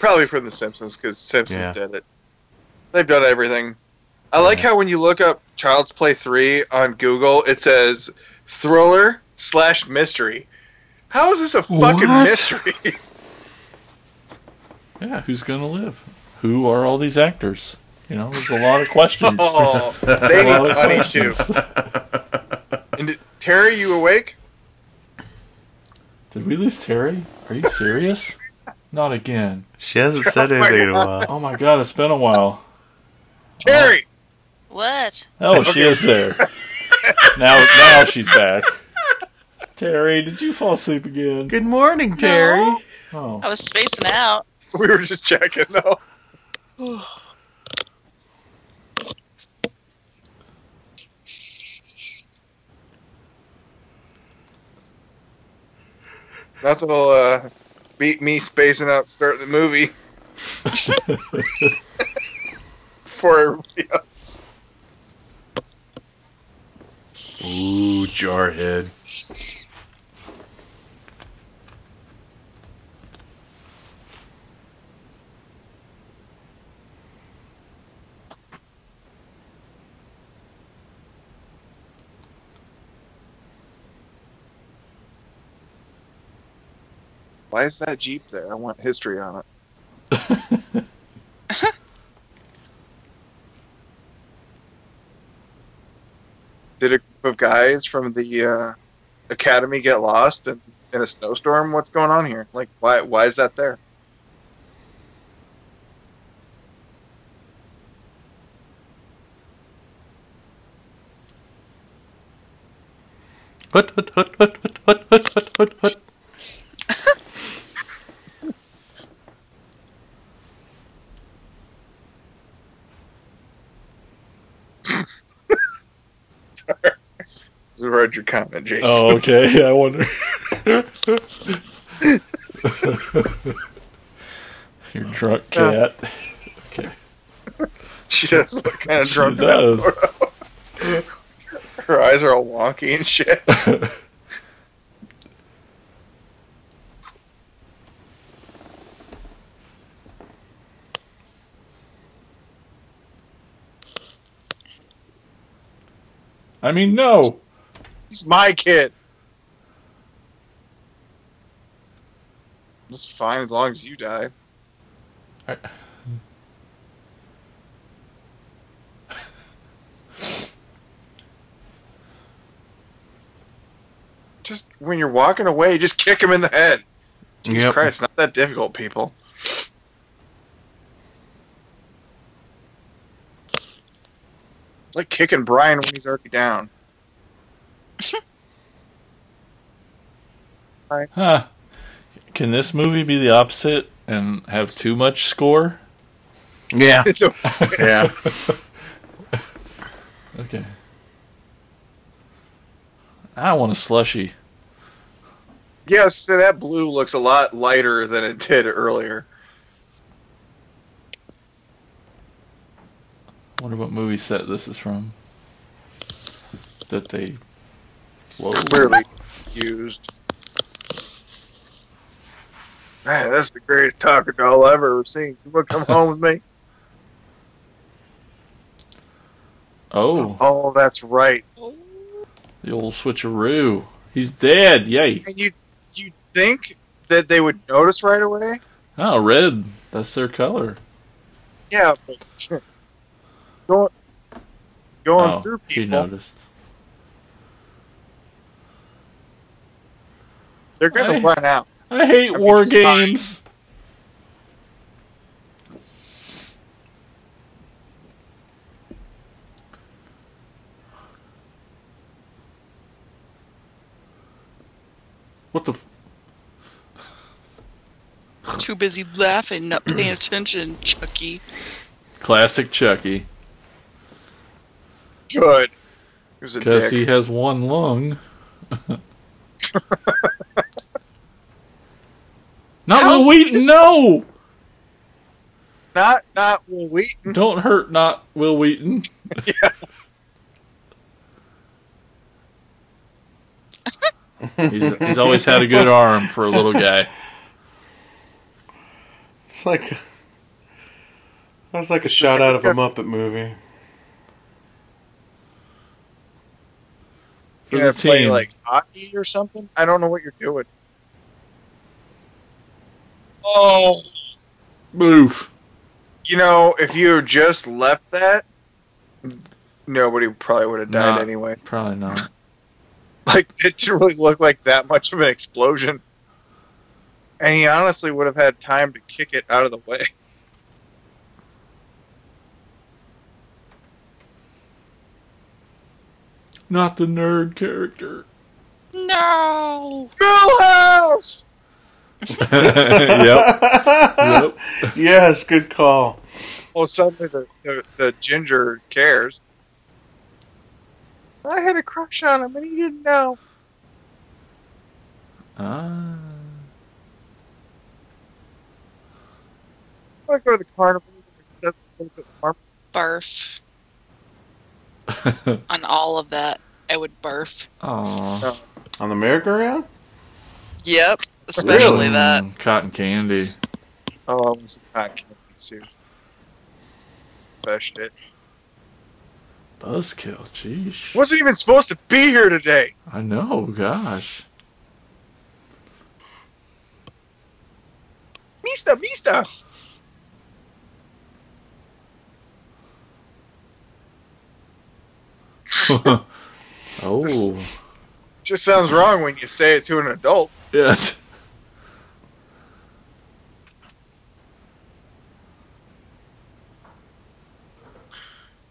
probably from the Simpsons because Simpsons Yeah. did it. They've done everything. I like how when you look up Child's Play three on Google, it says thriller slash mystery. How is this a fucking What? mystery? Yeah, who's gonna live? Who are all these actors? You know, there's a lot of questions. oh, There's they lot need of money questions. too. And did- Terry, you awake? Did we lose Terry? Are you serious? Not again. She hasn't said Oh anything in a while. Oh my god, it's been a while. Terry, What? Oh, she is there. now, now she's back. Terry, did you fall asleep again? Good morning, Terry. No. Oh, I was spacing out. we were just checking though. Nothing will uh, beat me spacing out starting the movie for everybody else. Ooh, Jarhead. Why is that Jeep there? I want history on it. Did a group of guys from the uh, academy get lost in, in a snowstorm? What's going on here? Like, why why is that there? Hut, hut, hut, hut, hut, hut, hut, hut, hut, read your comment, Jason? Oh, okay. I wonder. Your drunk cat. Okay. She does look kind of drunk. in does. Her eyes are all wonky and shit. I mean, no. He's my kid. That's fine as long as you die. I- Just when you're walking away, just kick him in the head. Jesus Yep. Christ, not that difficult, people. It's like kicking Brian when he's already down. Huh. Can this movie be the opposite and have too much score? Yeah, yeah. Okay. I want a slushy. yes, so that blue looks a lot lighter than it did earlier. Wonder what movie set this is from. That they. Whoa. Clearly used. Man, that's the greatest Taco doll I've ever seen. You want to come home with me? Oh, Oh, that's right. the old switcheroo. He's dead. Yay. And you you think that they would notice right away? Oh, red. That's their color. Yeah, but going going oh, through he people, noticed. They're gonna I- run out. I hate I war mean, it's fine. games. What the? F- Too busy laughing, not paying attention, Chucky. Classic Chucky. Good. He was a Because dick. he has one lung. Not How's Wil Wheaton, this- no! Not not Wil Wheaton. Don't hurt not Wil Wheaton. he's, he's always had a good arm for a little guy. It's like that's like a shot out of a Muppet movie. For You're the gonna play team. like hockey or something. I don't know what you're doing. Oh, Oof. you know, if you had just left that, nobody probably would have died Not- anyway. Probably not. Like it didn't really look like that much of an explosion, and he honestly would have had time to kick it out of the way. Not the nerd character. No! Milhouse. yep. Yep. yes, good call. Oh, suddenly the, the the ginger cares. I had a crush on him, and he didn't know. Ah. I go to the carnival. That's a little bit more- Barf. On all of that, I would barf. Aw. On the merry-go-round? Yep, especially Really? that. Mm, Cotton candy. Oh, it was not candy suit. Best shit. Buzzkill. Jeez. Wasn't even supposed to be here today. I know. Gosh. Mista, Mista. oh, Just sounds wrong when you say it to an adult. yeah.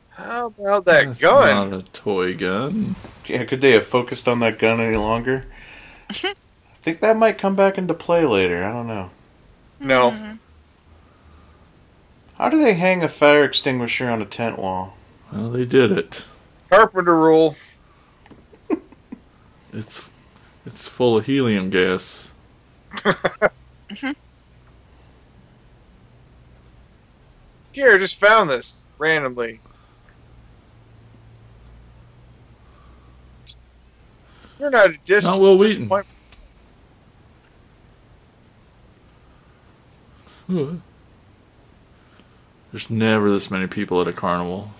How about that That's gun? Not a toy gun. Yeah, could they have focused on that gun any longer? I think that might come back into play later. I don't know. No. Mhm. How do they hang a fire extinguisher on a tent wall? Well, they did it. Carpenter rule. It's it's full of helium gas. Mm-hmm. Here, I just found this randomly. You're not a dis- Not Wil Wheaton. disappointment. There's never this many people at a carnival.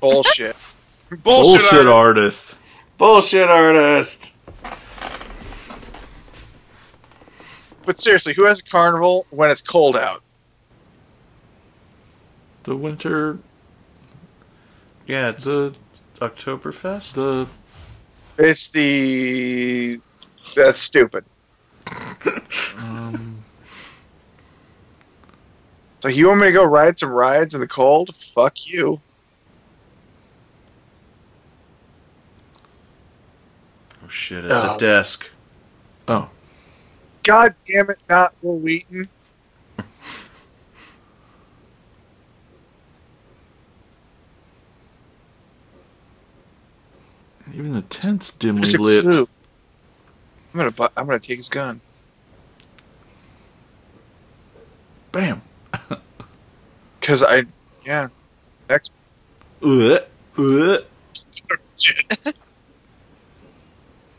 Bullshit. Bullshit. Bullshit artist. artist. Bullshit artist! But seriously, who has a carnival when it's cold out? The winter, Yeah, it's the Oktoberfest. the It's the. That's stupid. um, So you want me to go ride some rides in the cold? Fuck you. Shit! It's Oh. a desk. oh God damn it, not Wil Wheaton. even the tent's dimly lit. clue. I'm gonna. bu- I'm gonna take his gun. Bam. Cause I. Yeah. Next. Uh, uh.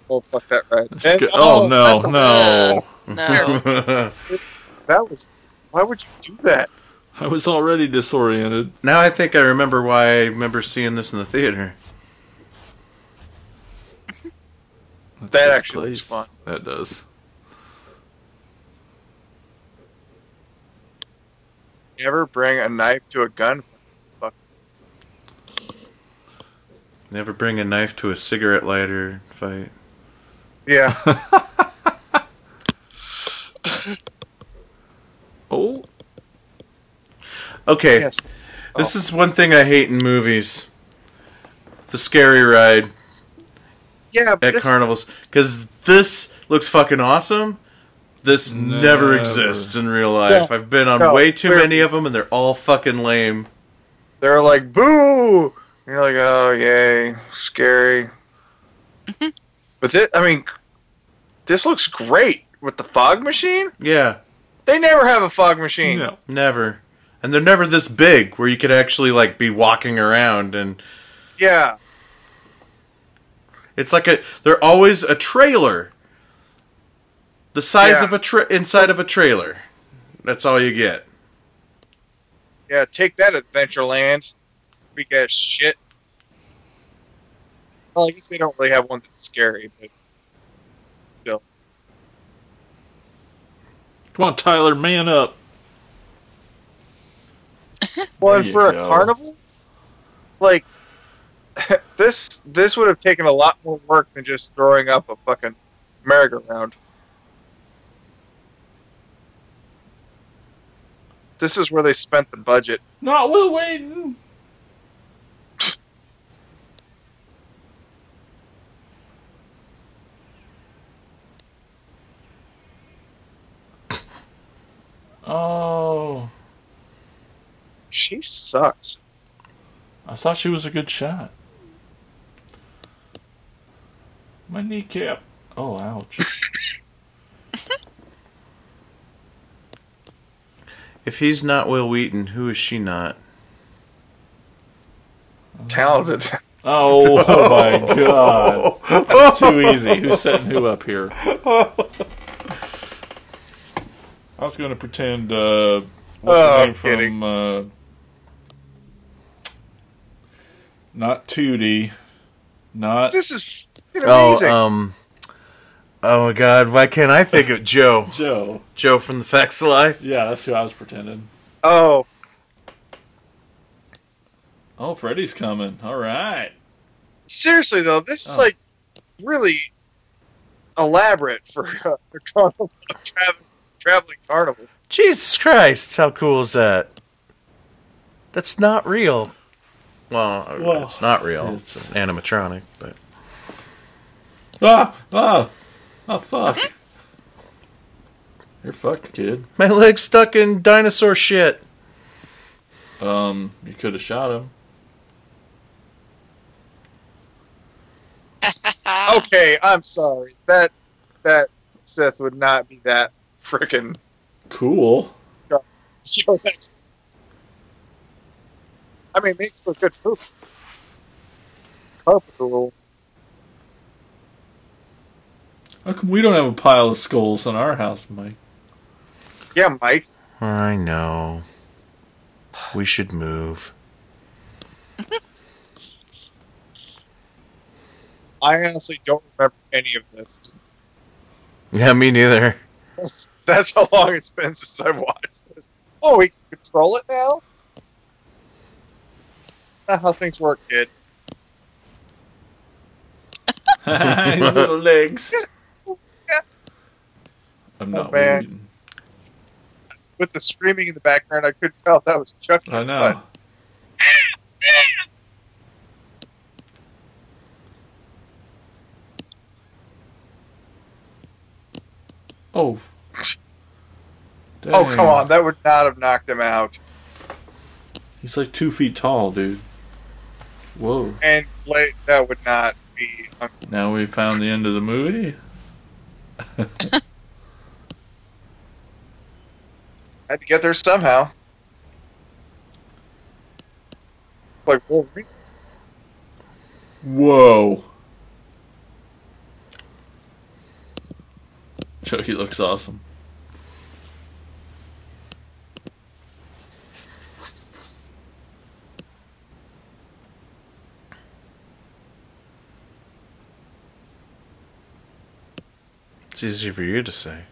Oh fuck that ride. And- go- oh no, no! No. That was. Why would you do that? I was already disoriented. now I think I remember why I remember seeing this in the theater. What's That this actually looks fun. That does. Never bring a knife to a gun. Fight. Never bring a knife to a cigarette lighter fight. Yeah. Oh, Okay, yes. this is one thing I hate in movies: the scary ride Yeah. But at this, carnivals. Because this looks fucking awesome. This never, Never. exists in real life. No. I've been on No, way too many of them, and they're all fucking lame. they're like boo. You're like, oh yay, scary. Mm-hmm. But this, I mean, this looks great with the fog machine. Yeah, They never have a fog machine. no. never. And they're never this big where you could actually like be walking around and Yeah. it's like a they're always a trailer. The size Yeah. of a tra- inside of a trailer. That's all you get. Yeah. Take that, Adventureland. We ass shit. Well, I guess they don't really have one that's scary, but still. Come on, Tyler, man up. Well, There and for a go. carnival, like this, this would have taken a lot more work than just throwing up a fucking merry-go-round. This is where they spent the budget. Not Will Waiting. Oh, She sucks. I thought she was a good shot. My kneecap. Oh, ouch. If he's not Will Wheaton, who is she not? Talented. Oh, oh my god. That's too easy. Who's setting who up here? I was going to pretend, uh, what's Oh, her I'm name kidding. from, uh, not Tootie, not, This is fucking Oh, amazing. um Oh my god, why can't I think of Jo? Jo. Jo from the Facts of Life? Yeah, that's who I was pretending. Oh, Oh, Freddy's coming. All right. seriously though, this is Oh. like really elaborate for uh, a carnival, traveling, traveling carnival. Jesus Christ, how cool is that? That's not real. Well, Well, it's not real. it's- It's, an animatronic, but Ah, ah, oh, fuck. You're fucked, kid. my leg's stuck in dinosaur shit. Um, you could have shot him. Okay, I'm sorry. That that Seth would not be that freaking. Cool. I mean, it makes for a good movie. Carpenter. How come we don't have a pile of skulls in our house, Mike? Yeah, Mike. I know. We should move. I honestly don't remember any of this. Yeah, me neither. That's, how long it's been since I've watched this. Oh, we can control it now? Not how things work, kid. little legs. I'm Oh, not man. waiting. With the screaming in the background, I couldn't tell that was Chucky. I know. Oh. But, oh, Oh, Dang. come on. That would not have knocked him out. He's like two feet tall, dude. Whoa. And Blade, that would not be. Now we found the end of the movie. I had to get there somehow. Like Wolverine. Whoa. Chucky looks awesome. It's easy for you to say.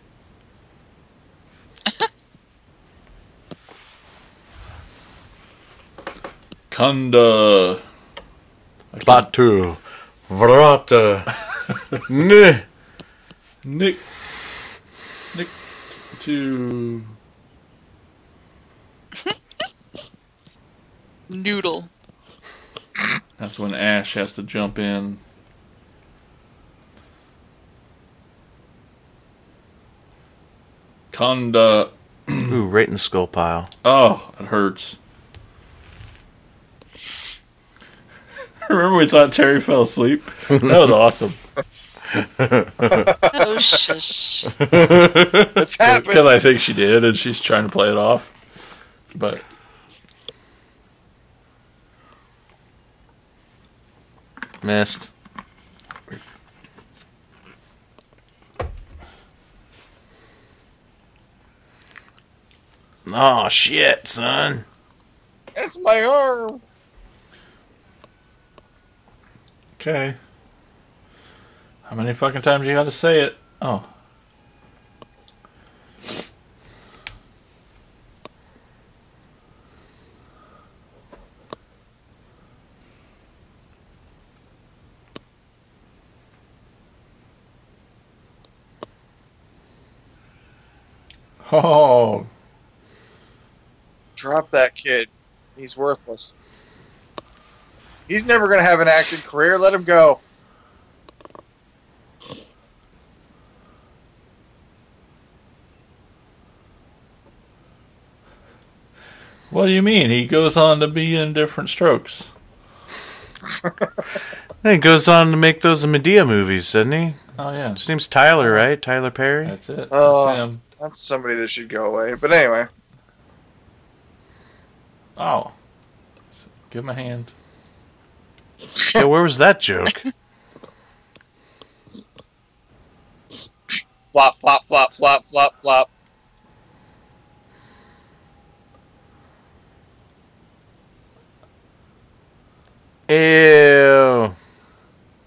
Kunda. Batu. Vrata. Ne. Nick. Nick. To. Noodle. That's when Ash has to jump in. Kunda. Ooh, right in the skull pile. Oh, it hurts. Remember we thought Terry fell asleep? That was awesome. Oh shush. It's happened. Because I think she did, and she's trying to play it off. But Missed. Oh shit, son. That's my arm. okay. How many fucking times you got to say it? Oh, oh, Drop that kid. He's worthless. He's never going to have an acting career. Let him go. what do you mean? He goes on to be in different strokes. He goes on to make those Madea movies, doesn't he? Oh yeah, His name's Tyler, right? Tyler Perry. that's it. Oh. That's uh, him. That's somebody that should go away. But anyway, Oh, give him a hand. yeah, where was that joke? flop, flop, flop, flop, flop, flop. Ew.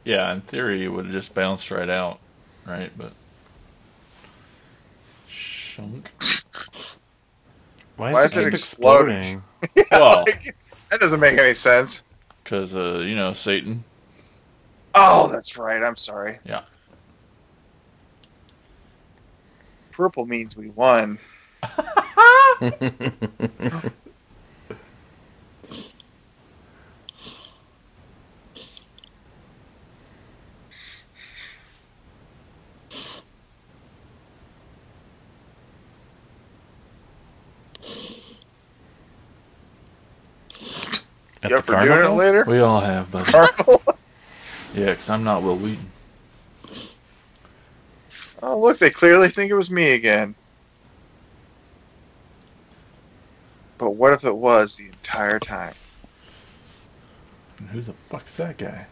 Yeah, in theory, it would have just bounced right out. right? But shunk. Why, Why is it it exploding? exploding? Well, that doesn't make any sense. because uh, you know Satan. Oh, that's right. I'm sorry. Yeah. Purple means we won. At You the up for doing it later? We all have, buddy. Carnival? Yeah, because I'm not Wil Wheaton. Oh, look, they clearly think it was me again. But what if it was the entire time? And who the fuck's that guy?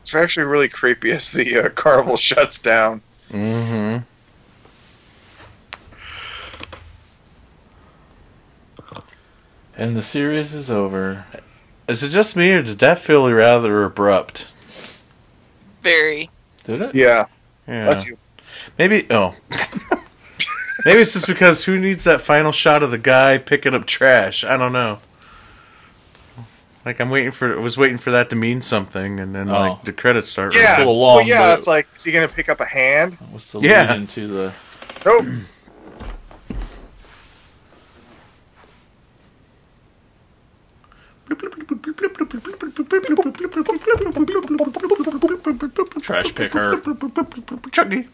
It's actually really creepy as the uh, carnival shuts down. Mm-hmm. And the series is over. Is it just me, or did that feel rather abrupt? Very. Did it? Yeah, Yeah. that's you. Maybe. Oh. Maybe it's just because who needs that final shot of the guy picking up trash? I don't know. Like I'm waiting for, I was waiting for that to mean something, and then Oh. like the credits start. Yeah, little well, long, yeah. but- It's like, is he gonna pick up a hand? What's the Yeah. lead into the? Nope. Trash picker. Chucky.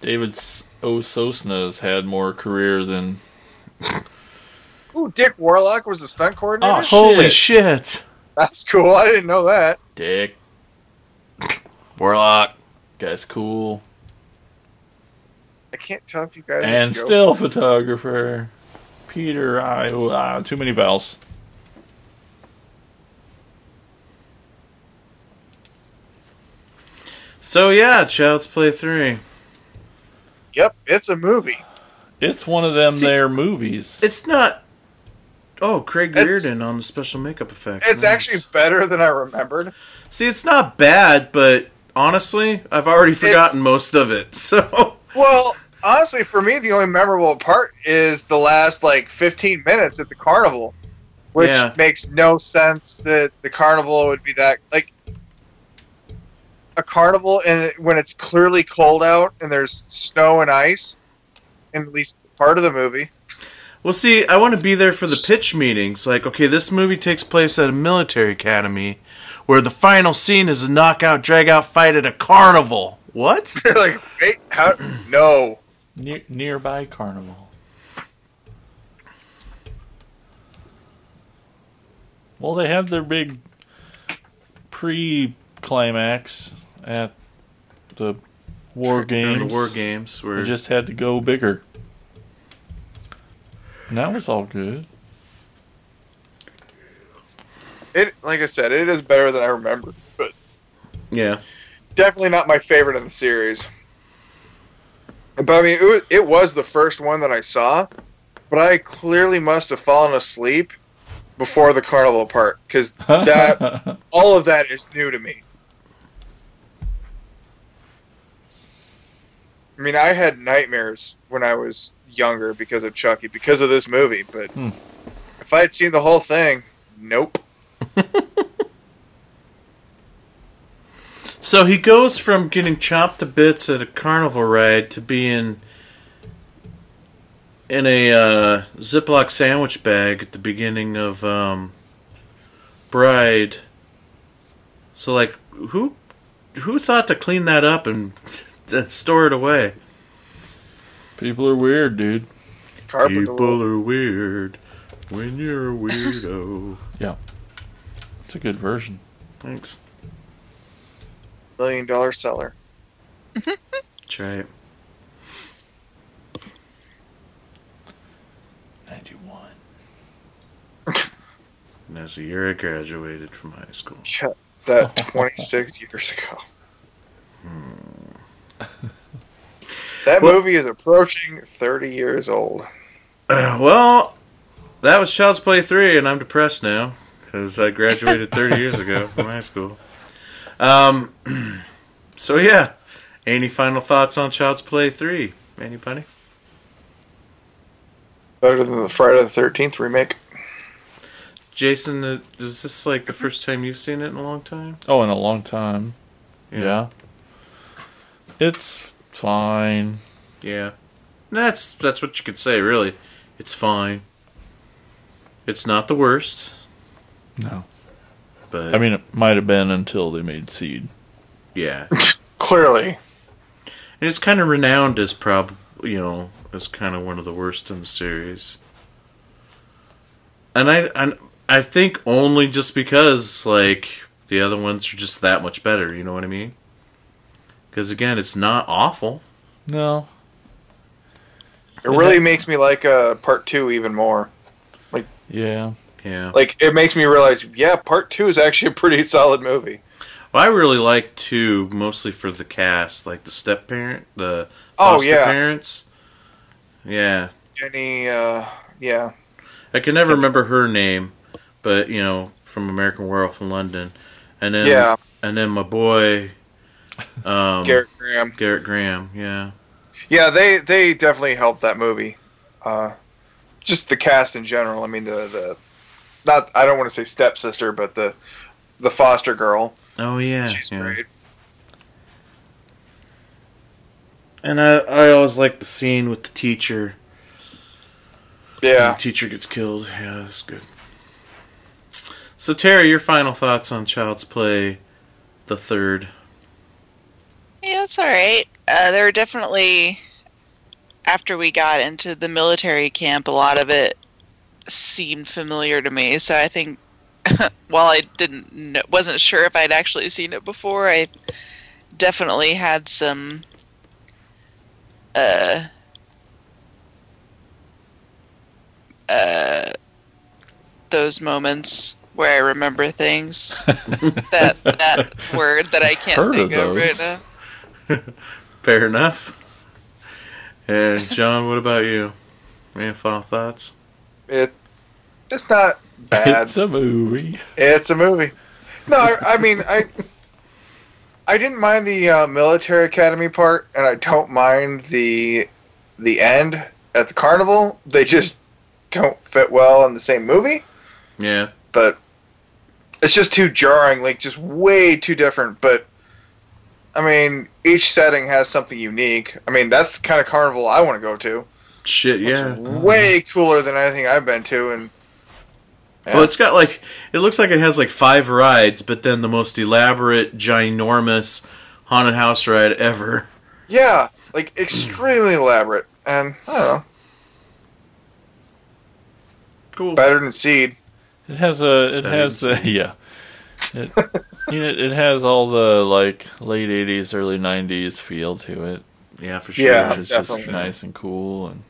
David S- O. Sosna's had more career than. Ooh, Dick Warlock was the stunt coordinator. Oh, Holy Shit. shit! That's cool. I didn't know that. Dick. Warlock. Guy's cool. I can't tell if you guys. And joke. still photographer. Peter I. Uh, too many vowels. So yeah, Child's Play three. Yep, it's a movie. It's one of them See- there movies. It's not. Oh, Craig It's- Reardon on the special makeup effects. It's Nice. actually better than I remembered. See, it's not bad, but honestly, I've already forgotten most of it. So Well, honestly, for me, the only memorable part is the last like 15 minutes at the carnival, which Yeah. makes no sense that the carnival would be that like a carnival and when it's clearly cold out and there's snow and ice in at least part of the movie. Well, see, I want to be there for the pitch meetings. Like, okay, this movie takes place at a military academy where the final scene is a knockout, drag out fight at a carnival. What? like, wait, how? No. Ne- nearby carnival. Well, they have their big pre-climax at the War Games. the war games where They just had to go bigger. And that was all good. It, like I said, it is better than I remember, but yeah. definitely not my favorite in the series. But I mean, it was, it was the first one that I saw, but I clearly must have fallen asleep before the carnival part because that all of that is new to me. I mean, I had nightmares when I was younger because of Chucky, because of this movie. But Hmm. if I had seen the whole thing, nope. So he goes from getting chopped to bits at a carnival ride to being in a uh, Ziploc sandwich bag at the beginning of um, Bride. So, like, who who thought to clean that up and, and store it away? People are weird, dude. Carpenter. People are weird when you're a weirdo. Yeah. It's a good version. Thanks. million dollar seller. That's right. 91. And that's the year I graduated from high school. Yeah, that 26 years ago. Hmm. That Well- movie is approaching 30 years old. Uh, well, that was Child's Play 3, and I'm depressed now. because I graduated 30 years ago from high school. Um, so yeah, any final thoughts on Child's Play 3? Anybody? Better than the Friday the Thirteenth remake. Jason, uh, is this like the first time you've seen it in a long time? Oh, in a long time. Yeah. It's fine. Yeah. That's that's what you could say, really. It's fine. It's not the worst, No. but I mean, it might have been until they made Seed. yeah. Clearly, And it's kind of renowned as prob, you know, as kind of one of the worst in the series. And I, and I think only just because like the other ones are just that much better. You know what I mean? Because again, it's not awful. No. it really makes me like uh, part two even more. Like yeah. Yeah. Like it makes me realize, yeah, part two is actually a pretty solid movie. Well, I really like two, mostly for the cast, like the step parent, the Oh, foster yeah. parents. Yeah, Jenny, uh, yeah, I can never remember her name, but you know, from American Werewolf in London, and then yeah, and then my boy, um, Gerrit Graham. Gerrit Graham. Yeah, Yeah, they they definitely helped that movie. Uh, just the cast in general. I mean, the the not I don't want to say stepsister, but the the foster girl. oh yeah, She's yeah. great. And I I always like the scene with the teacher. Yeah. the teacher gets killed. Yeah, that's good. So Terry, your final thoughts on Child's Play, the third? Yeah, it's all right. Uh, there were definitely after we got into the military camp, a lot of it seemed familiar to me. So I think while I didn't know, wasn't sure if I'd actually seen it before, I definitely had some uh uh those moments where I remember things. that that word that I can't Heard think of of, right now. Fair enough. And John, what about you? Any final thoughts? It it's not bad. It's a movie. It's a movie. No, I, I mean I. I didn't mind the uh, military academy part, and I don't mind the the end at the carnival. They just don't fit well in the same movie. Yeah. But it's just too jarring, like just way too different. But I mean, each setting has something unique. I mean, that's the kind of carnival I want to go to. Shit, yeah. Way cooler than anything I've been to, and Well, it's got like it looks like it has like five rides, but then the most elaborate, ginormous haunted house ride ever. Yeah, like extremely elaborate, and I don't know, Cool. better than Seed. It has a. It That has a. Yeah. It, you know, it has all the like late '80s, early '90s feel to it, Yeah, for sure. Yeah. which is just nice and cool. And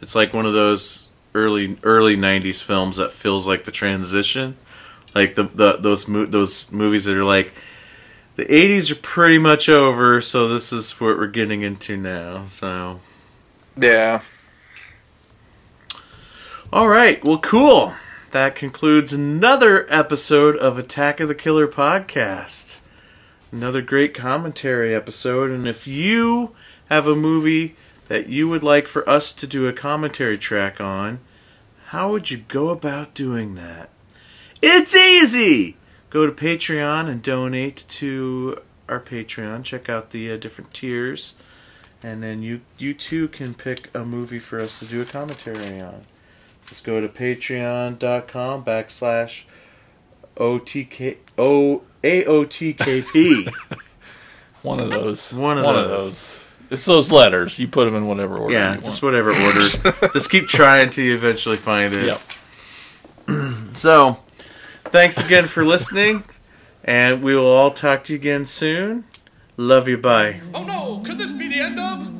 It's like one of those early early '90s films that feels like the transition, like the, the those mo- those movies that are like the '80s are pretty much over, so this is what we're getting into now. So, Yeah, all right, well, cool. That concludes another episode of Attack of the Killer podcast. Another great commentary episode, and if you have a movie that you would like for us to do a commentary track on, how would you go about doing that? It's easy! Go to Patreon and donate to our Patreon. Check out the uh, different tiers. And then you, you too can pick a movie for us to do a commentary on. Just go to patreon.com backslash OTK, O, AOTKP. one of those. One of those. It's those letters. You put them in whatever order. yeah, you just want. whatever order. just keep trying till you eventually find it. Yep. So, thanks again for listening, and we will all talk to you again soon. Love you, bye. Oh no, could this be the end of?